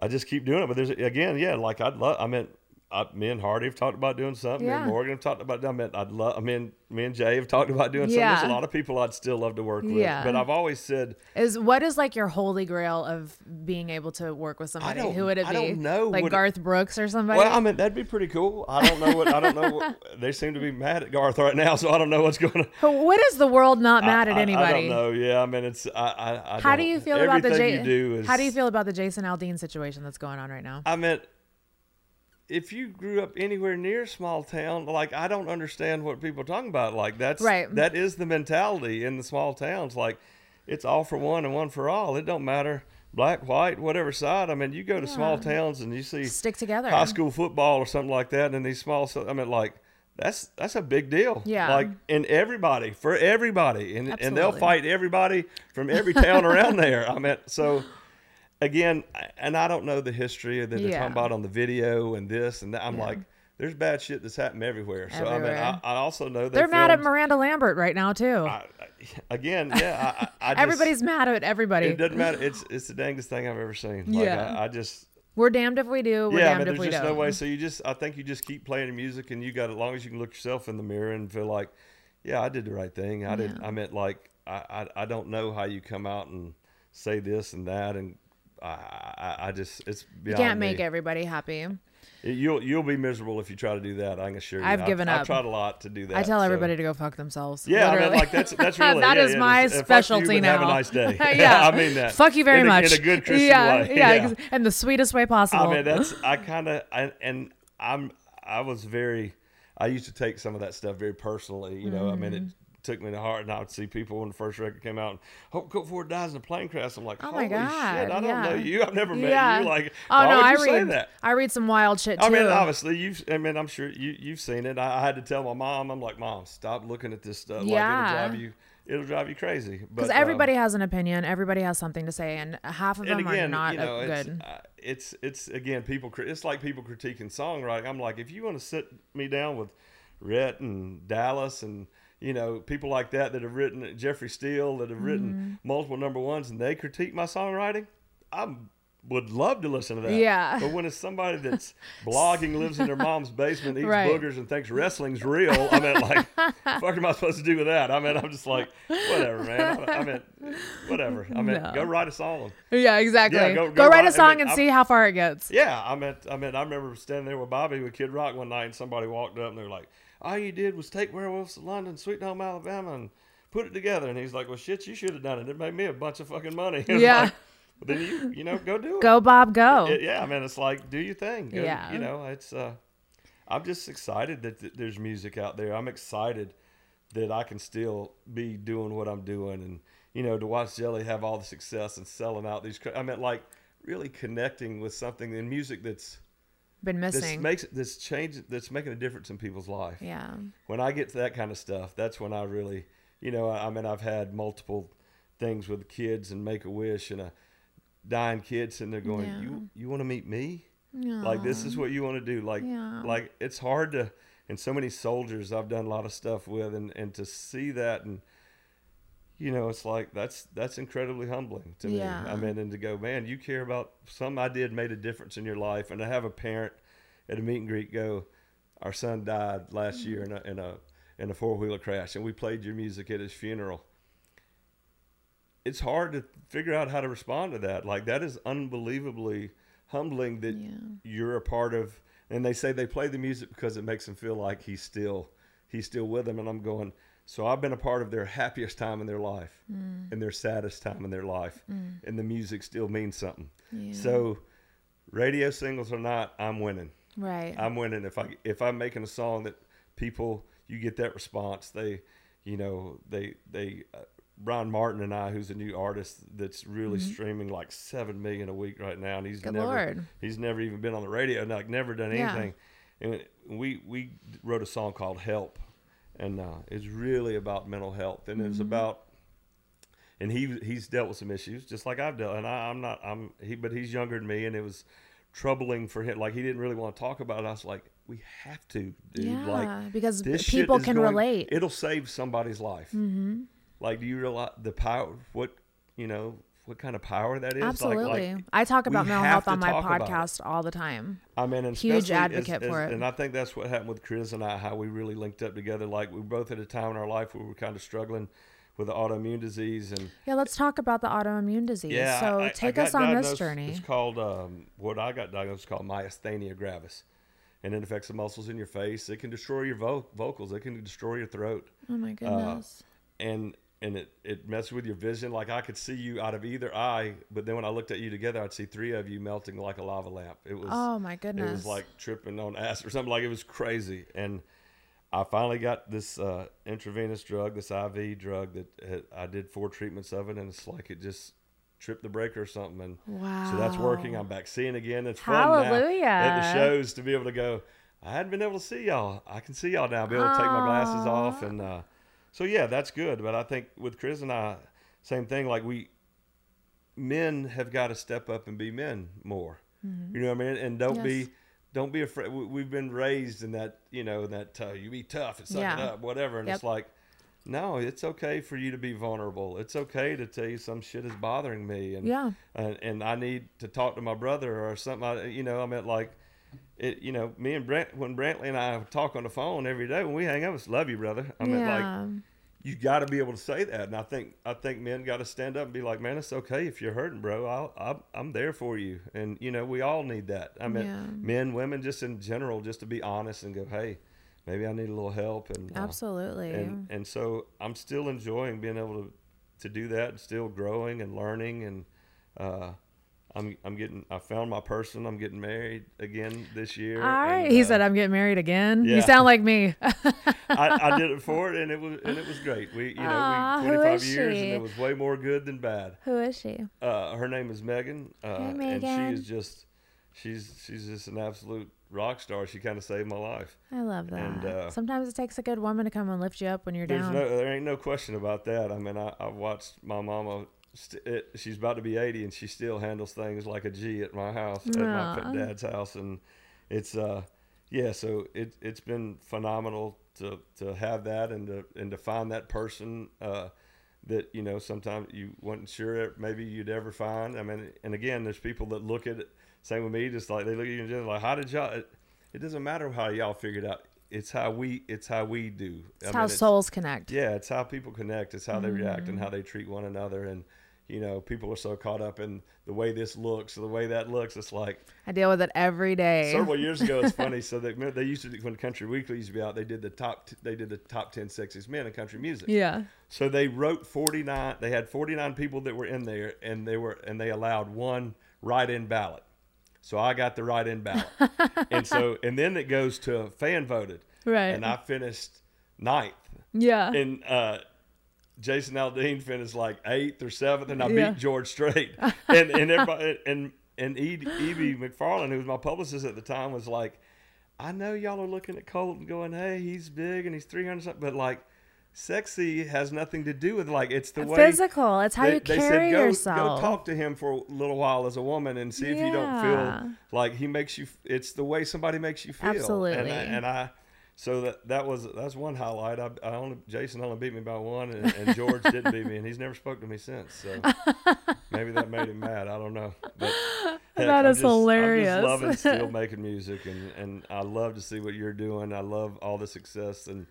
I just keep doing it. But there's again, yeah, like I'd love. I mean. I, me and Hardy have talked about doing something. Me and Morgan have talked about. I mean, I'd love. I mean, me and Jay have talked about doing something. There's a lot of people I'd still love to work with. Yeah. But I've always said, Is what is like your holy grail of being able to work with somebody? Who would it be? I don't know. Like Would it- Garth Brooks or somebody? well, I mean, that'd be pretty cool. I don't know what. I don't know. What, they seem to be mad at Garth right now, so I don't know what's going on. What is the world not mad I- at anybody? I, don't know. Yeah, I mean, it's. I. I, I How do you feel about the everything J- do is, How do you feel about the Jason Aldean situation that's going on right now? I mean, if you grew up anywhere near a small town, like I don't understand what people are talking about. Like that's Right. That is the mentality in the small towns. Like it's all for one and one for all. It don't matter black, white, whatever side. I mean, you go to small towns and you see Stick together. high school football or something like that, and these small. I mean, like that's that's a big deal. Yeah. Like and everybody for everybody, and and they'll fight everybody from every town around there. I mean, so again, and I don't know the history of that they're Yeah. talking about on the video and this and that. I'm like, there's bad shit that's happened everywhere. So I mean, I, I also know they They're mad at Miranda Lambert right now too. I, I, again, yeah. I, I, I just- Everybody's mad at everybody. It doesn't matter. It's it's the dangest thing I've ever seen. Like, Yeah. I, I just We're damned if we do. We're yeah, damned but if there's just don't. no way. So you just, I think you just keep playing your music, and you got as long as you can look yourself in the mirror and feel like, yeah, I did the right thing. I did. I meant like, I, I, I don't know how you come out and say this and that, and I, I, just, it's You can't me. make everybody happy. You'll, you'll be miserable if you try to do that. I can assure you. I've given up. I've, tried a lot to do that. I tell so- everybody to go fuck themselves. Yeah, I mean, like that's that's really That yeah, is yeah, my fuck you, specialty now. Have a nice day. yeah, I mean that. Fuck you very in a, much. in a good Christian yeah, way. Yeah, Yeah, in the sweetest way possible. I mean, that's I kind of and I'm I was very I used to take some of that stuff very personally. You know, I mean, it Mm-hmm. Took me to heart, and I would see people when the first record came out. And, Hope Colt Ford dies in a plane crash. I'm like, Oh my god! shit! I don't know you. I've never met yeah. you. Like, oh no, I read that? I read some wild shit too. I mean, obviously, you've. I mean, I'm sure you you've seen it. I, I had to tell my mom. I'm like, mom, stop looking at this stuff. Yeah. Like, it'll drive you. It'll drive you crazy. because But, um, everybody has an opinion. Everybody has something to say, and half of them and again, are not you know, uh, it's, good. uh, it's it's again people. It's like people critiquing songwriting. I'm like, if you want to sit me down with Rhett and Dallas and you know people like that that have written Jeffrey Steele that have written Mm-hmm. multiple number ones and they critique my songwriting, I would love to listen to that. Yeah. But when it's somebody that's blogging, lives in their mom's basement, eats Right. boogers, and thinks wrestling's real, I mean, like, fuck am I supposed to do with that? I mean, I'm just like, whatever, man. I, I mean, whatever. I mean, No. go write a song. yeah, exactly. Yeah, go, go- go write write- a I song mean, and I'm- see how far it gets. Yeah, I mean, I mean, I remember standing there with Bobby with Kid Rock one night, and somebody walked up and they're like, "All you did was take Werewolves of London, Sweet Home Alabama, and put it together." And he's like, "Well, shit, you should have done it. It made me a bunch of fucking money." Yeah. like, well, then you, you know, go do it. Go Bob, go. It- yeah, I mean, it's like do your thing. Go, Yeah. You know, it's. uh I'm just excited that th- there's music out there. I'm excited that I can still be doing what I'm doing, and you know, to watch Jelly have all the success and selling out these. I mean, like really connecting with something in music that's Been missing. this makes this change that's making a difference in people's life. yeah. When I get to that kind of stuff, that's when I really, you know, I, I mean, I've had multiple things with kids and Make a Wish and a dying kid sitting there going, Yeah. "You you want to meet me? Like this is what you want to do? Like Yeah. like it's hard to." And so many soldiers I've done a lot of stuff with, and and to see that and you know, it's like that's that's incredibly humbling to me. I mean, and to go, man, you care about something I did made a difference in your life, and to have a parent at a meet and greet go, our son died last mm-hmm. year in a in a in a four wheeler crash, and we played your music at his funeral. It's hard to figure out how to respond to that. Like that is unbelievably humbling that Yeah. you're a part of. And they say they play the music because it makes them feel like he's still he's still with them. And I'm going. So I've been a part of their happiest time in their life Mm. and their saddest time in their life, and the music still means something. Yeah. So, radio singles or not, I'm winning. Right. I'm winning if I if I'm making a song that people you get that response. They, you know, they they. Uh, Bryan Martin and I, who's a new artist that's really streaming like seven million a week right now, and he's Mm-hmm. Good never Lord. he's never even been on the radio, like never done Yeah. anything. And we we wrote a song called Help, and uh, it's really about mental health, and Mm-hmm. it's about and he he's dealt with some issues just like I've dealt, and I, I'm not I'm he but he's younger than me, and it was troubling for him. Like he didn't really want to talk about it. I was like, we have to, dude. Yeah, like because people can going- relate. It'll save somebody's life. Mm-hmm. Like, do you realize the power? What you know? What kind of power that is? Absolutely. like, I talk about mental health on my talk about it. podcast all the time. I mean, and Huge especially as- advocate for as- it. And I think that's what happened with Krizz and I, how we really linked up together. Like we were both at a time in our life where we were kind of struggling with the autoimmune disease and Yeah, let's talk about the autoimmune disease. yeah. so I- I take got us on this journey. It's called um, what I got diagnosed called myasthenia gravis, and it affects the muscles in your face. It can destroy your vo- vocals. It can destroy your throat. Oh my goodness. and and it it messes with your vision. Like I could see you out of either eye, but then when I looked at you together, I'd see three of you melting like a lava lamp. It was oh my goodness! it was like tripping on acid or something. Like it was crazy. And I finally got this uh, intravenous drug, this IV drug that had, I did four treatments of it, and it's like it just tripped the breaker or something. And so that's working. I'm back seeing again. It's fun now at the shows to be able to go. I hadn't been able to see y'all. I can see y'all now. Be able to take my glasses off, and uh, so yeah, that's good. But I think with Krizz and I, same thing. Like we, men have got to step up and be men more. You know what I mean? And don't Yes. be don't be afraid. We, we've been raised in that, you know, that uh, you be tough and suck it up, whatever. And Yep. it's like, no, it's okay for you to be vulnerable. It's okay to tell you some shit is bothering me, and Yeah. and, and I need to talk to my brother or something. I, you know, I meant like, it. You know, me and Brent when Brantley and I talk on the phone every day when we hang out, it's love you, brother. I mean, like you got to be able to say that, and I think I think men got to stand up and be like, man, it's okay if you're hurting, bro. I'll, I'm I'm there for you, and you know we all need that. I mean, Yeah. men, women, just in general, just to be honest and go, hey, maybe I need a little help, and uh, Absolutely. and and so I'm still enjoying being able to to do that, and still growing and learning, and uh, I'm I'm getting I found my person. I'm getting married again this year. All right. and, he uh, said, I'm getting married again. You sound like me. I, I did it for it, and it was and it was great. We you know we 25 is years, she? and it was way more good than bad. Who is she? Uh, her name is Megan, uh, Hey, and she is just she's she's just an absolute rock star. She kind of saved my life. I love that. And, uh, Sometimes it takes a good woman to come and lift you up when you're down. no, there ain't no question about that. I mean, I, I watched my mama. St- it, she's about to be 80, and she still handles things like a G at my house, at my dad's house, and it's uh, yeah. So it it's been phenomenal to to have that and to and to find that person uh, that you know sometimes you weren't sure maybe you'd ever find. I mean, and again, there's people that look at it. Same with me, just like they look at you and just like, how did y'all? It, it doesn't matter how y'all figured out. It's how we. It's how we do. it's I how mean, souls connect. yeah, it's how people connect. It's how they react Mm-hmm. and how they treat one another. And you know, people are so caught up in the way this looks or the way that looks. It's like I deal with it every day. several years ago. It's funny. So they they used to when Country Weekly used to be out. They did the top. They did the top ten sexiest men in country music. Yeah. So they wrote 49 they had 49 people that were in there and they were and they allowed one write-in ballot. So I got the write-in ballot. and so and then it goes to fan voted. Right. And I finished ninth. Yeah. And uh Jason Aldean finished like eighth or seventh, and I Yeah. beat George Strait. and and everybody and and Ed- Evie McFarland, who was my publicist at the time, was like, "I know y'all are looking at Colton, going, hey, he's big and he's three hundred something, but like, sexy has nothing to do with like it's the way Physical. It's how they, you they carry said, go, yourself. Go talk to him for a little while as a woman and see if you don't feel like he makes you. It's the way somebody makes you feel. And Absolutely. I, and I so that that was that's one highlight. I, I only Jason only beat me by one, and, and George didn't beat me, and he's never spoke to me since. So maybe that made him mad. I don't know. But heck, That is just, I'm just loving still making music, and and I love to see what you're doing. I love all the success and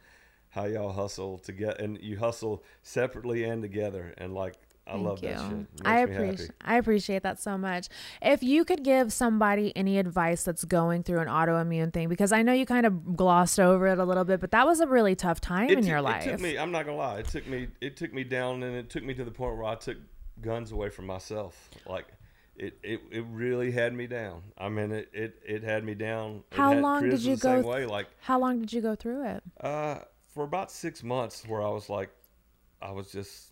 how y'all hustle to get, and you hustle separately and together, and like. I Thank love you. that shit. I appreciate. I appreciate that so much. If you could give somebody any advice that's going through an autoimmune thing, because I know you kind of glossed over it a little bit, but that was a really tough time in took- your life. It took me. I'm not gonna lie. It took me. It took me down, and it took me to the point where I took guns away from myself. Like it. It, it really had me down. I mean, it. It, it had me down. It How long did you the go? Same th- way. Like how long did you go through it? uh, for about six months, where I was like, I was just.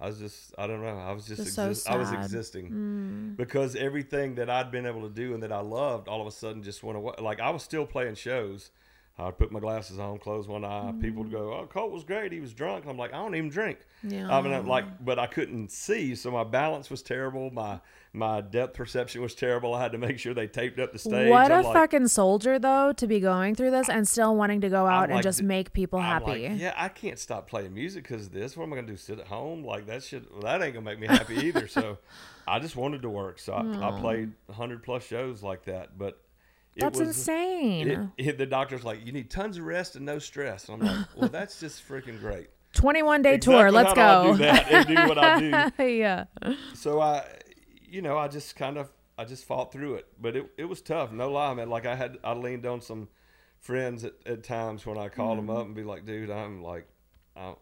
I was just. I don't know. I was just. Just so exist- I was sad. Mm. existing because everything that I'd been able to do and that I loved, all of a sudden just went away. Like I was still playing shows. I'd put my glasses on, close one eye. People would go, "Oh, Colt was great. He was drunk." I'm like, I don't even drink. Yeah. I mean, I'm like, but I couldn't see, so my balance was terrible. My my depth perception was terrible. I had to make sure they taped up the stage. What I'm a like, fucking soldier though to be going through this and still wanting to go out and just make people I'm happy. like, yeah, I can't stop playing music because of this. What am I gonna do? Sit at home? Like that shit? Well, that ain't gonna make me happy either. So, I just wanted to work. So I, I hmm. played hundred plus shows like that. But it That's was, insane. It, it, the doctor's like, you need tons of rest and no stress. And I'm like, well, that's just freaking great. 21 day tour. Let's do I go. do that and do what I do. yeah. So I, you know, I just kind of, I just fought through it. But it, it was tough. No lie, man. Like I had, I leaned on some friends at, at times when I called them mm-hmm. up and be like, dude, I'm like, I'm,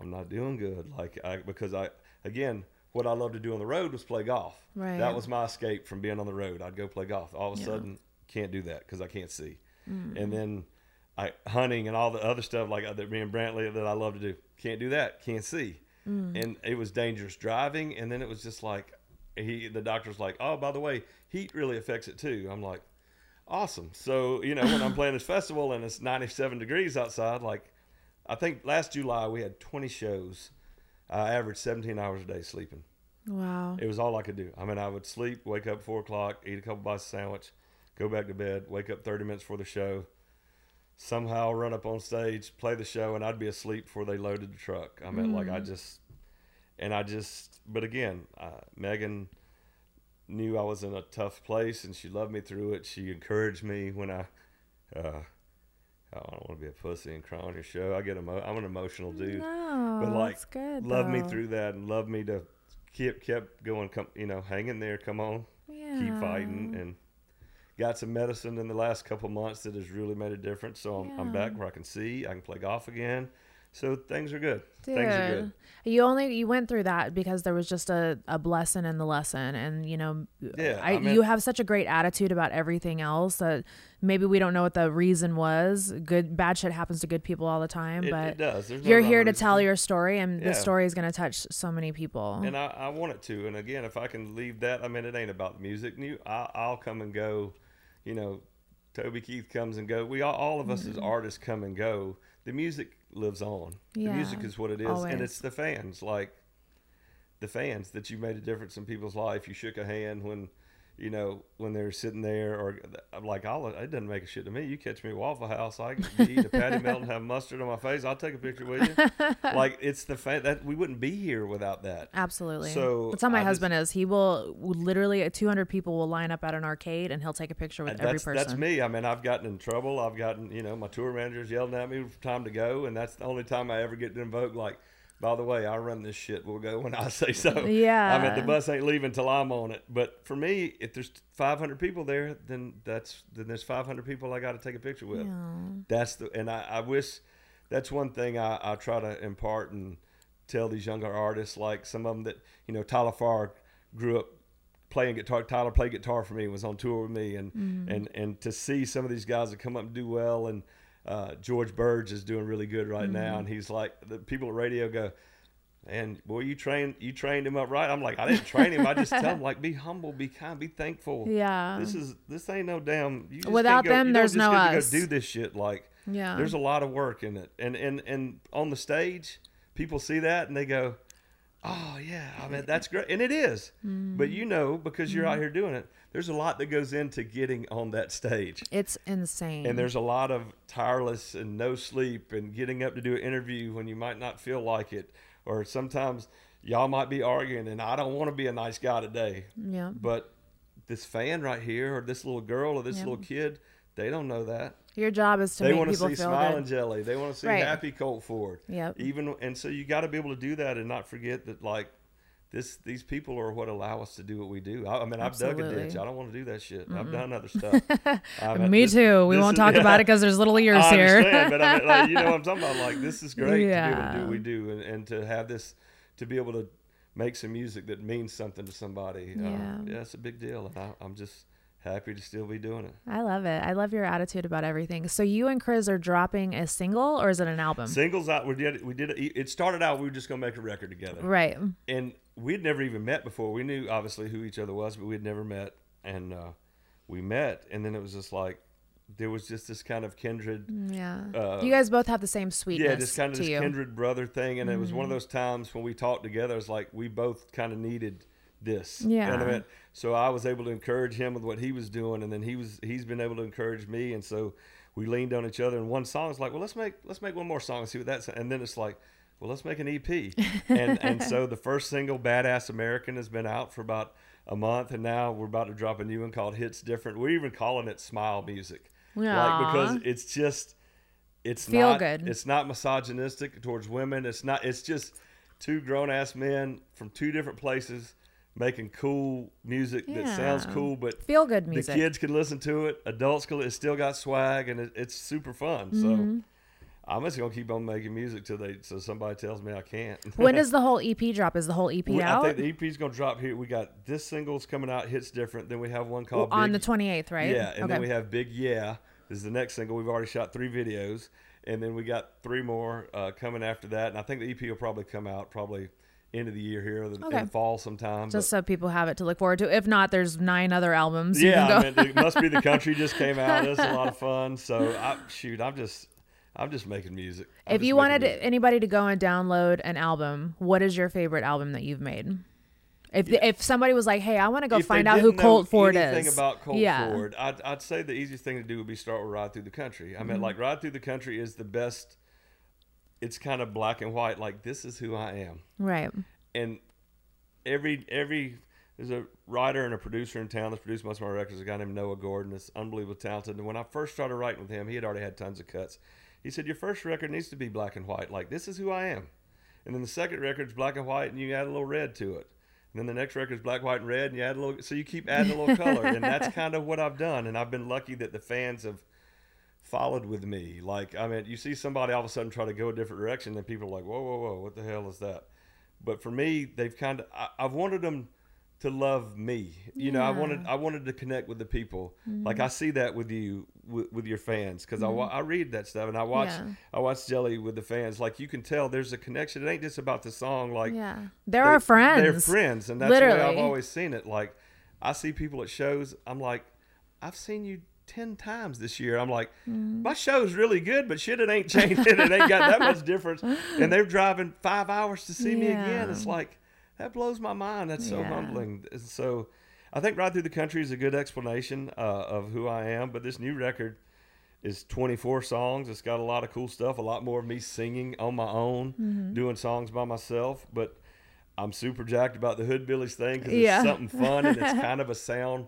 I'm not doing good. Like I, because I, again, what I loved to do on the road was play golf. Right. That was my escape from being on the road. I'd go play golf. All of a sudden, can't do that because I can't see. Mm-hmm. And then I hunting and all the other stuff like uh, that me and Brantley that I love to do. Can't do that. Can't see. Mm. And it was dangerous driving. And then it was just like he the doctor's like, oh, by the way, heat really affects it too. I'm like, awesome. So you know when I'm playing this festival and it's 97 degrees outside, like I think last July we had 20 shows. I averaged 17 hours a day sleeping. Wow. It was all I could do. I mean, I would sleep, wake up four o'clock, eat a couple bites of sandwich, go back to bed, wake up 30 minutes for the show, somehow run up on stage, play the show, and I'd be asleep before they loaded the truck. I mean, like, I hmm. just, and I just, but again, uh, Megan knew I was in a tough place and she loved me through it. She encouraged me when I, uh, I don't want to be a pussy and cry on your show. I get emo- I'm an emotional dude No, but like that's good. love me through that and love me to keep kept going come you know hang in there come on keep fighting and got some medicine in the last couple months that has really made a difference so I'm, I'm back where i can see i can play golf again so things are good things are good you only you went through that because there was just a, a blessing in the lesson, and you know, Yeah, I, I mean- you have such a great attitude about everything else that maybe we don't know what the reason was. Good bad shit happens to good people all the time, It- but it. No you're here to tell your story, and Yeah. the story is going to touch so many people. and I, I want it to. And again, if I can leave that, I mean, it ain't about the music. New, I, I'll come and go. You know, Toby Keith comes and go. We all, all of us as mm-hmm. artists come and go. The music lives on. Yeah, the music is what it is, always. and it's the fans. Like the fans that you made a difference in people's life. You shook a hand when. You know, when they're sitting there, or I'm like, I'll, it doesn't make a shit to me. You catch me at Waffle House, I can eating a patty melt and have mustard on my face. I'll take a picture with you. like it's the fact that we wouldn't be here without that. Absolutely. So, that's how my I just- husband is. He will literally 200 people will line up at an arcade, and he'll take a picture with every person. That's me. I mean, I've gotten in trouble. I've gotten, you know, my tour managers yelling at me time to go, and that's the only time I ever get to invoke. Like, by the way, I run this shit. We'll go when I say so. Yeah. I mean, the bus ain't leaving till I'm on it. But for me, if there's 500 people there, then that's then there's 500 people I got to take a picture with. That's the and I, I wish that's one thing I, I try to impart and tell these younger artists, like some of them that you know, Tyler Farr grew up playing guitar. Tyler played guitar for me, was on tour with me, and mm-hmm. and and to see some of these guys that come up and do well, and uh, George Birge is doing really good right now, and he's like the people at radio go. And boy, you trained you trained him up right. I'm like, I didn't train him. I just tell him like, be humble, be kind, be thankful. Yeah. This is this ain't no damn. Without go, them, there's no us. Go do this shit like. Yeah. There's a lot of work in it, and and and on the stage, people see that and they go, "Oh yeah, I mean that's great," and it is. Mm. But you know, because you're out here doing it, there's a lot that goes into getting on that stage. it's insane. And there's a lot of tireless and no sleep and getting up to do an interview when you might not feel like it. Or sometimes y'all might be arguing and I don't want to be a nice guy today. yeah. But this fan right here or this little girl or this Yeah. little kid, they don't know that. Your job is to they make want to people see feel smiling good. jelly. They want to see Right. happy Colt Ford. Yep. Even and so you got to be able to do that and not forget that like this these people are what allow us to do what we do. I, I mean, I've dug a ditch. I don't want to do that shit. I've done other stuff. Me this- too. We won't is- talk about it because there's little ears I here. but I mean, like, you know what I'm talking about. Like this is great to be able to Yeah. do what we do, and, and to have this, to be able to make some music that means something to somebody. Yeah. uh, yeah, it's a big deal, and I, I'm just happy to still be doing it. I love it. I love your attitude about everything. So you and Krizz are dropping a single, or is it an album? Singles out. We did. We did. It started out. We were just gonna make a record together, Right. and we'd never even met before. We knew obviously who each other was, but we'd never met, and uh, we met, and then it was just like there was just this kind of kindred. Yeah. Uh, you guys both have the same sweetness Yeah, just kind of this you. Mm-hmm. kindred brother thing, and it was one of those times when we talked together. It's like we both kind of needed this. You know what I Yeah. mean? So I was able to encourage him with what he was doing, and then he was he's been able to encourage me, and so we leaned on each other. And one song is like, well, let's make let's make one more song and see what that's. And then it's like, well, let's make an EP. and and so the first single, "Badass American," has been out for about a month, and now we're about to drop a new one called "Hits Different." We're even calling it "Smile Music," like because it's just it's Feel not good. it's not misogynistic towards women. It's not. It's just two grown ass men from two different places making cool music that sounds cool, but Feel good music. the kids can listen to it. Adults can. It's still got swag, and it, it's super fun. Mm-hmm. So I'm just gonna keep on making music till they so somebody tells me I can't. when does the whole EP drop? Is the whole EP We- I think the EP's gonna drop here. We got this single's coming out. Hits different. Then we have one called on Big- the 28th, right? yeah, and okay. then we have Big Yeah. This is the next single. We've already shot three videos, and then we got three more uh, coming after that. And I think the EP will probably come out probably end of the year here, or the, Okay. in fall sometime. Just but- so people have it to look forward to. If not, there's nine other albums. you yeah, I mean, it must be the country just came out. It's a lot of fun. So I, shoot, I'm just, I'm just making music. I'm if you wanted music. anybody to go and download an album, what is your favorite album that you've made? If if somebody was like, "Hey, I want to go If find out who Colt Ford is," about Colt yeah, Ford, I'd, I'd say the easiest thing to do would be start with Ride Through the Country. I mean, Mm-hmm. like Ride Through the Country is the best. It's kind of black and white. Like this is who I am, right. and every every there's a writer and a producer in town that's produced most of my records. A guy named Noah Gordon that's unbelievably talented. And when I first started writing with him, he had already had tons of cuts. He said, "Your first record needs to be black and white. Like this is who I am." And then the second record's black and white, and you add a little red to it. And then the next record's black, white, and red, and you add a little. So you keep adding a little color, and that's kind of what I've done. And I've been lucky that the fans have followed with me. Like, I mean, you see somebody all of a sudden try to go a different direction, and people are like, "Whoa, whoa, whoa, what the hell is that?" But for me, they've kind of. I, I've wanted them to love me. You know, I wanted I wanted to connect with the people. Mm-hmm. Like I see that with you with, with your fans because I wa mm-hmm. I read that stuff and I watch Yeah. I watch Jelly with the fans. Like you can tell there's a connection. It ain't just about the song. Like Yeah, they're they- our friends. They're friends, and that's the way I've always seen it. Like I see people at shows. I'm like, I've seen you ten times this year. I'm like, Mm-hmm. my show's really good, but shit, it ain't changed. it ain't got that much difference. And they're driving five hours to see me again. It's like that blows my mind. That's so Yeah. humbling. And So I think Ride Through the Country is a good explanation uh, of who I am. But this new record is 24 songs. It's got a lot of cool stuff, a lot more of me singing on my own, Mm-hmm. doing songs by myself. But I'm super jacked about the Hoodbillies thing because Yeah. it's something fun and it's kind of a sound.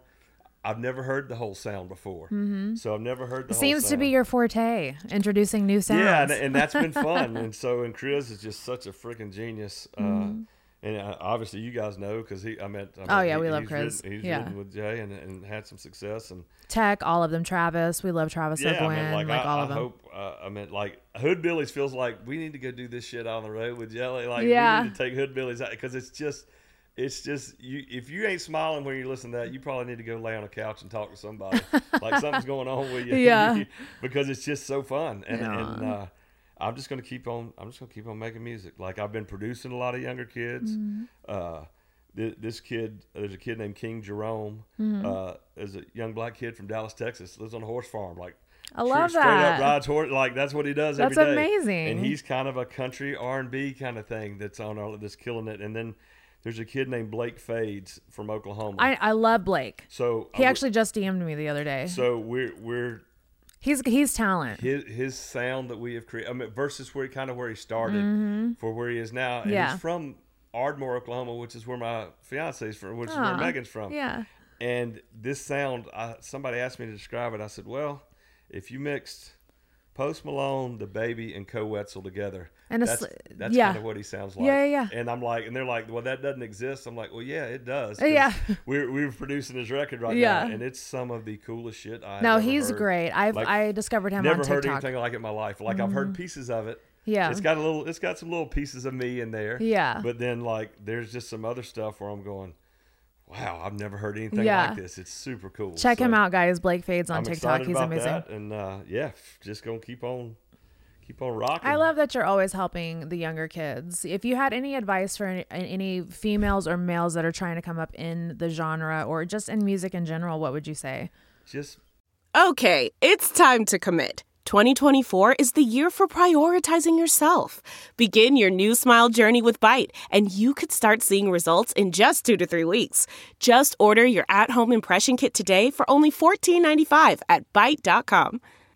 I've never heard the whole sound before. So I've never heard the whole Seems to be your forte, introducing new sounds. Yeah, and, and that's been fun. and so, and Krizz is just such a freaking genius. Uh, and uh, obviously, you guys know because he, I met. I Mm-hmm. Oh, yeah, he- we love Krizz. Written, he's Yeah. with Jay and, and had some success. And Tech, all of them. Travis, we love Travis yeah, I mean, like, like, I, all I of them. hope. Uh, I mean, like Hoodbillies feels like we need to go do this shit on the road with Jelly. Like Yeah. we need to take Hoodbillies out because it's just. It's just you. If you ain't smiling when you listen to that, you probably need to go lay on a couch and talk to somebody. like something's going on with you. Yeah. because it's just so fun, and Yeah. and uh, I'm just gonna keep on. I'm just gonna keep on making music. Like I've been producing a lot of younger kids. Mm-hmm. Uh, th- this kid, there's a kid named King Jerome. Mm-hmm. Uh, is a young black kid from Dallas, Texas. Lives on a horse farm. Like I love straight that. up rides horse. Like that's what he does That's every day. amazing. And he's kind of a country R and B kind of thing that's on all of this killing it. And then there's a kid named Blake Fades from Oklahoma. I, I love Blake. so He I- actually just DM'd me the other day. So we're we're He's he's talent. his his sound that we have created. I mean, versus where he kind of where he started for where he is now. And Mm-hmm. Yeah. he's from Ardmore, Oklahoma, which is where my fiance is from, which is where Megan's from. Yeah. And this sound, I, somebody asked me to describe it. I said, well, if you mixed Post Malone, the baby, and Koe Wetzel together, And a that's, sl- that's yeah. kind of what he sounds like. Yeah, yeah, yeah. And I'm like, and they're like, well, that doesn't exist. I'm like, well, yeah, it does. Yeah. We're, we're producing his record right Yeah. now, and it's some of the coolest shit I No, he's heard. great. I've Like, I discovered him Never on heard TikTok. Mm-hmm. anything like it in my life. Like I've heard pieces of it. Yeah. It's got a little. It's got some little pieces of me in there. Yeah. But then like there's just some other stuff where I'm going, wow, I've never heard anything Yeah. like this. It's super cool. Check him out, guys. Blake Fades on I'm TikTok. He's about amazing. that, and uh, yeah, just gonna keep on, keep on rocking. I love that you're always helping the younger kids. If you had any advice for any, any females or males that are trying to come up in the genre or just in music in general, what would you say? just Okay, it's time to commit. 2024 is the year for prioritizing yourself. Begin your new smile journey with Byte, and you could start seeing results in just two to three weeks. Just order your at home impression kit today for only $14.95 at Byte.com.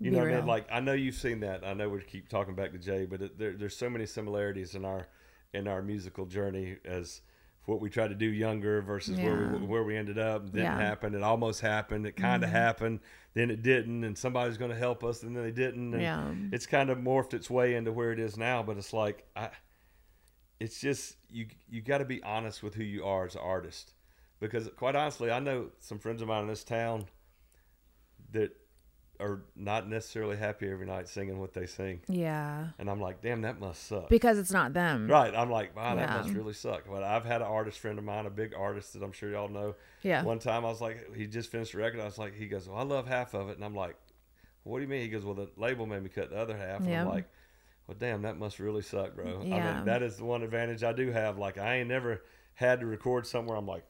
You know, what I mean, like I know you've seen that. I know we keep talking back to Jay, but it, there, there's so many similarities in our in our musical journey as what we tried to do younger versus where we where we ended up. Didn't Yeah. happen. It almost happened. It kind of Mhm. happened. Then it didn't, and somebody's going to help us, and then they didn't. And Yeah. it's kind of morphed its way into where it is now. But it's like I, it's just you you got to be honest with who you are as an artist, because quite honestly, I know some friends of mine in this town that are not necessarily happy every night singing what they sing. Yeah. And I'm like, damn, that must suck. Because it's not them. Right. I'm like, wow, that Yeah. must really suck. But I've had an artist friend of mine, a big artist that I'm sure y'all know. Yeah. One time I was like, he just finished a record. I was like, he goes, well, I love half of it. And I'm like, what do you mean? He goes, well, the label made me cut the other half. And Yeah. I'm like, well, damn, that must really suck, bro. Yeah. I mean, that is the one advantage I do have. Like, I ain't never had to record somewhere. I'm like,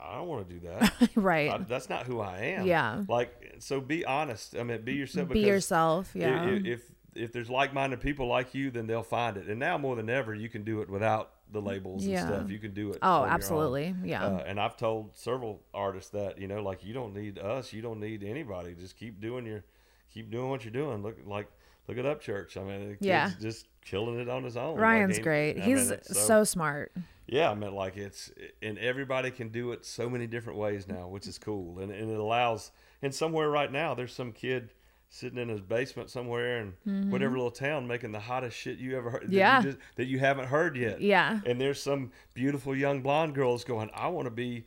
I don't want to do that. Right. I- that's not who I am. Yeah. Like, so be honest. I mean, be yourself. Be yourself, yeah. i- If, if there's like-minded people like you, then they'll find it. And now more than ever, you can do it without the labels Yeah. and stuff. You can do it. Oh, on your own. absolutely. Yeah. Uh, and I've told several artists that you know, like you don't need us. You don't need anybody. Just keep doing your, keep doing what you're doing. Look like. Look it Upchurch. I mean, Yeah. just killing it on his own. Ryan's he- great. I He's mean, it's so smart. yeah, I mean, like it's and everybody can do it so many different ways now, which is cool, and and it allows. And somewhere right now, there's some kid sitting in his basement somewhere in Mhm. whatever little town making the hottest shit you ever heard. that you Yeah. just- that you haven't heard yet. Yeah. and there's some beautiful young blonde girls going, I want to be.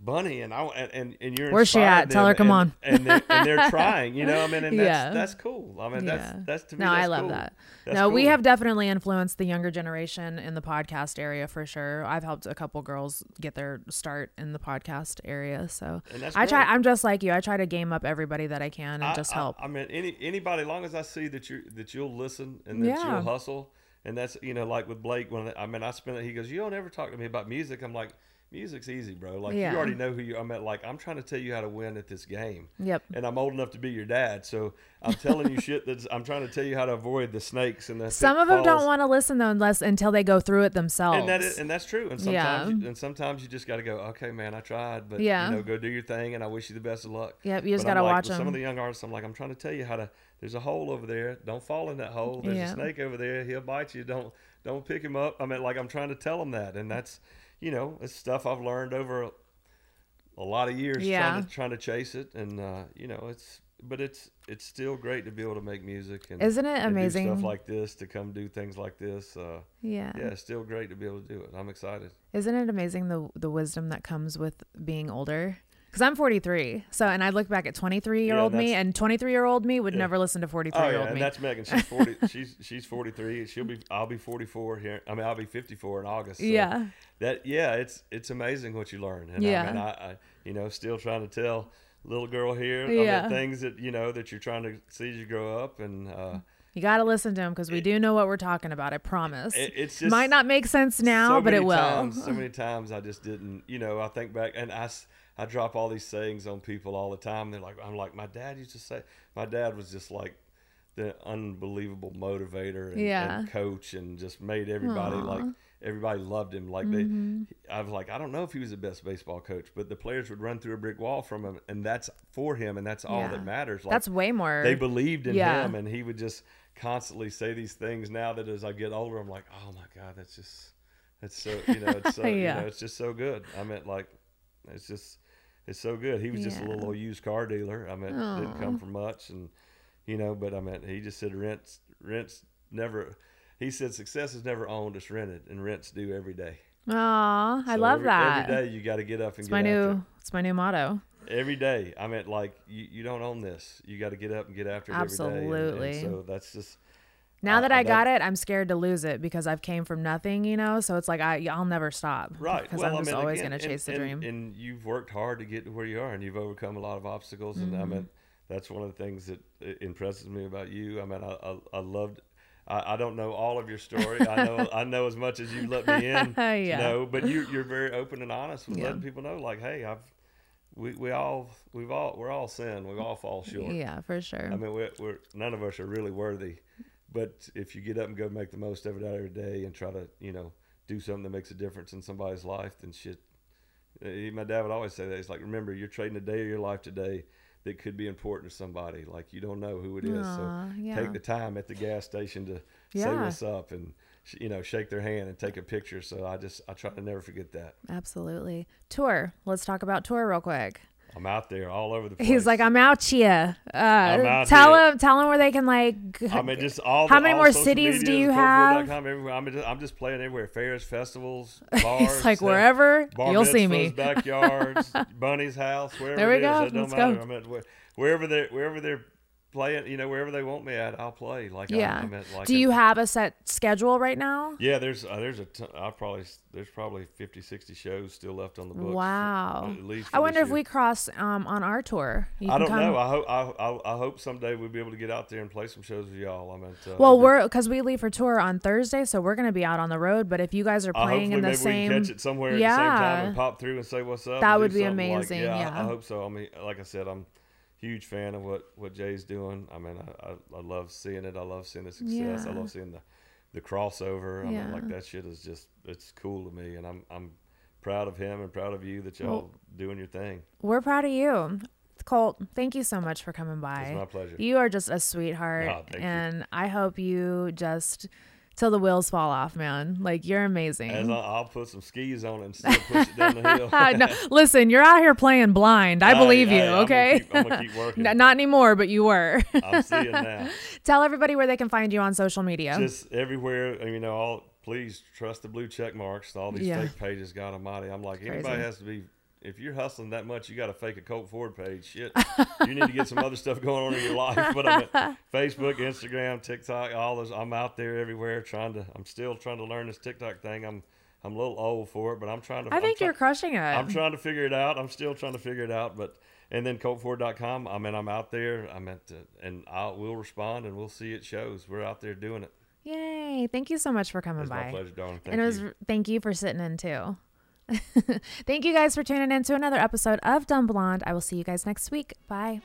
Bunnie and I and and, and you're Where's she at? Tell her, come and- on. and they're, and they're trying you know I mean and that's Yeah. that's cool I mean that's Yeah. that's to me no, I love cool. that. That's no, we have definitely influenced the younger generation in the podcast area for sure. I've helped a couple girls get their start in the podcast area. So And that's I try. I'm just like you. I try to game up everybody that I can and I- just help. I, mean, any anybody, long as I see that you that you'll listen and that Yeah. you'll hustle, and that's you know like with Blake when I mean I spent it. He goes, you don't ever talk to me about music. I'm like, music's easy, bro. Like Yeah. you already know who you. I mean, like I'm trying to tell you how to win at this game. Yep. And I'm old enough to be your dad, so I'm telling you shit. That's I'm trying to tell you how to avoid the snakes and the. Some of them don't want to listen though unless until they go through it themselves. And that is, and that's true. And sometimes, Yeah. you, and sometimes you just got to go. Okay, man, I tried, but Yeah. you know, go do your thing, and I wish you the best of luck. Yep, you just gotta like, watch with Some of the young artists, I'm like, I'm trying to tell you how to. There's a hole over there. Don't fall in that hole. There's Yeah. a snake over there. He'll bite you. Don't don't pick him up. I mean, like I'm trying to tell him that, and that's, you know, it's stuff I've learned over a, a lot of years Yeah. trying to trying to chase it, and uh, you know, it's. But it's it's still great to be able to make music and Isn't it amazing? stuff like this to come do things like this. Uh, Yeah. yeah, it's still great to be able to do it. I'm excited. Isn't it amazing the the wisdom that comes with being older? Because I'm 43, so and I look back at 23 year old Yeah, me, and 23 year old me would Yeah. never listen to 43 Oh year yeah, old and me. that's Megan. She's forty. she's she's forty three. She'll be. I'll be forty four here. I mean, I'll be fifty four in August. so Yeah. That yeah, it's it's amazing what you learn. And Yeah. I mean, I, I you know still trying to tell little girl here. I Yeah. mean, things that you know that you're trying to see as you grow up and. uh You got to listen to him because we do know what we're talking about. I promise. It- it's just might not make sense now, so but it will. Times, so many times I just didn't, you know. I think back and I, I drop all these sayings on people all the time. They're like, I'm like, my dad used to say. My dad was just like the unbelievable motivator and, Yeah. and coach, and just made everybody Aw. like everybody loved him. Like Mm-hmm. they, I was like, I don't know if he was the best baseball coach, but the players would run through a brick wall from him, and that's for him, and that's all Yeah. that matters. Like, That's way more. they believed in Yeah. him, and he would just constantly say these things. Now that as I get older, I'm like, oh my god, that's just that's so you know it's so you Yeah. know it's just so good. I meant like it's just it's so good. He was just a little used car dealer. I mean, didn't come from much, and you know, but I mean, he just said rents rents never. He said success is never owned; it's rented, and rents due every day. Aw, I love every, that. Every day you got to get up and it's get my after new. it. It's my new motto. Every day, I meant like you, you don't own this. You got to get up and get after it every day. and- and Absolutely. so that's just Now I- that I I got it, I'm scared to lose it because I've came from nothing, you know. So it's like I, I'll never stop, right. Because well, I'm I just mean, always gonna and- chase the and- dream. And you've worked hard to get to where you are, and you've overcome a lot of obstacles. And I Mm-hmm. mean, that's one of the things that uh, impresses me about you. I mean, I I, I loved. I, I don't know all of your story. I know I know as much as you let me in. Yeah. know, but you you're very open and honest with Yeah. letting people know, like, hey, I've we, we all we've all we're all sin. We all fall short. yeah, for sure. I mean, we're, we're none of us are really worthy, but if you get up and go make the most of it out every day and try to, you know, do something that makes a difference in somebody's life, then shit. Uh, My dad would always say that. He's like, remember, you're trading a day of your life today that could be important to somebody. Like you don't know who it is, Aw, so yeah. take the time at the gas station to say Yeah. what's up and you know shake their hand and take a picture. So I just I try to never forget that. Absolutely. Tour. Let's talk about tour real quick. I'm out there all over the place. He's like, I'm out here. Uh, out tell here. him, tell him where they can like. I mean, just all. How the, many all more cities do you have? Everywhere. I'm just, I'm just playing everywhere. Fairs, festivals, bars. He's like, wherever bar you'll see me. backyards, Bunnie's house, wherever There we go. Let's matter. go. I mean, wherever they wherever they're playing, you know, wherever they want me at, I'll play. Like Yeah. I, I meant, like do a- you have a set schedule right now? Yeah, there's uh, there's a ton, I probably there's probably 50, 60 shows still left on the books. for- Wow. at least. I wonder if we cross um, on our tour. You I don't come- know. I hope I, I, I hope someday we'll be able to get out there and play some shows with y'all. I meant. Uh, Well, we're because we leave for tour on Thursday, so we're gonna be out on the road. But if you guys are Uh, playing hopefully in the maybe same, we can catch it somewhere at the same time Yeah. and pop through and say what's up. That would be something like- amazing, yeah, I- I, hope so. I mean, like I said, I'm a huge fan of what what Jay's doing. I mean, I, I, I love seeing it. I love seeing the success. I love seeing the the crossover. I Yeah. mean, like that shit is just it's cool to me, and I'm I'm proud of him and proud of you that y'all Well- doing your thing. we're proud of you. Colt, thank you so much for coming by. It's my pleasure. You are just a sweetheart, Oh, thank you. and I hope you just till the wheels fall off, man. Like you're amazing. As I, uh, I'll put some skis on it and still push it down the hill. no, listen, you're out here playing blind. I believe you. I'm gonna Okay. keep- I'm gonna keep working. N- Not anymore, but you were. I'm seeing now. Tell everybody where they can find you on social media. just everywhere you know all please trust the blue check marks all these Yeah. fake pages god almighty i'm like anybody Crazy. has to be if you're hustling that much you got to fake a colt ford page shit you need to get some other stuff going on in your life but i'm at facebook instagram tiktok all those i'm out there everywhere trying to i'm still trying to learn this tiktok thing i'm i'm a little old for it but i'm trying to I I'm think try- you're crushing it. I'm trying to figure it out. I'm still trying to figure it out, but and then coltford.com. I mean, I'm out there. I meant to, and I will respond, and we'll see it shows. We're out there doing it. Yay! Thank you so much for coming It's by. my pleasure, darling. Thank and it was you. thank you for sitting in too. thank you guys for tuning in to another episode of Dumb Blonde. I will see you guys next week. Bye.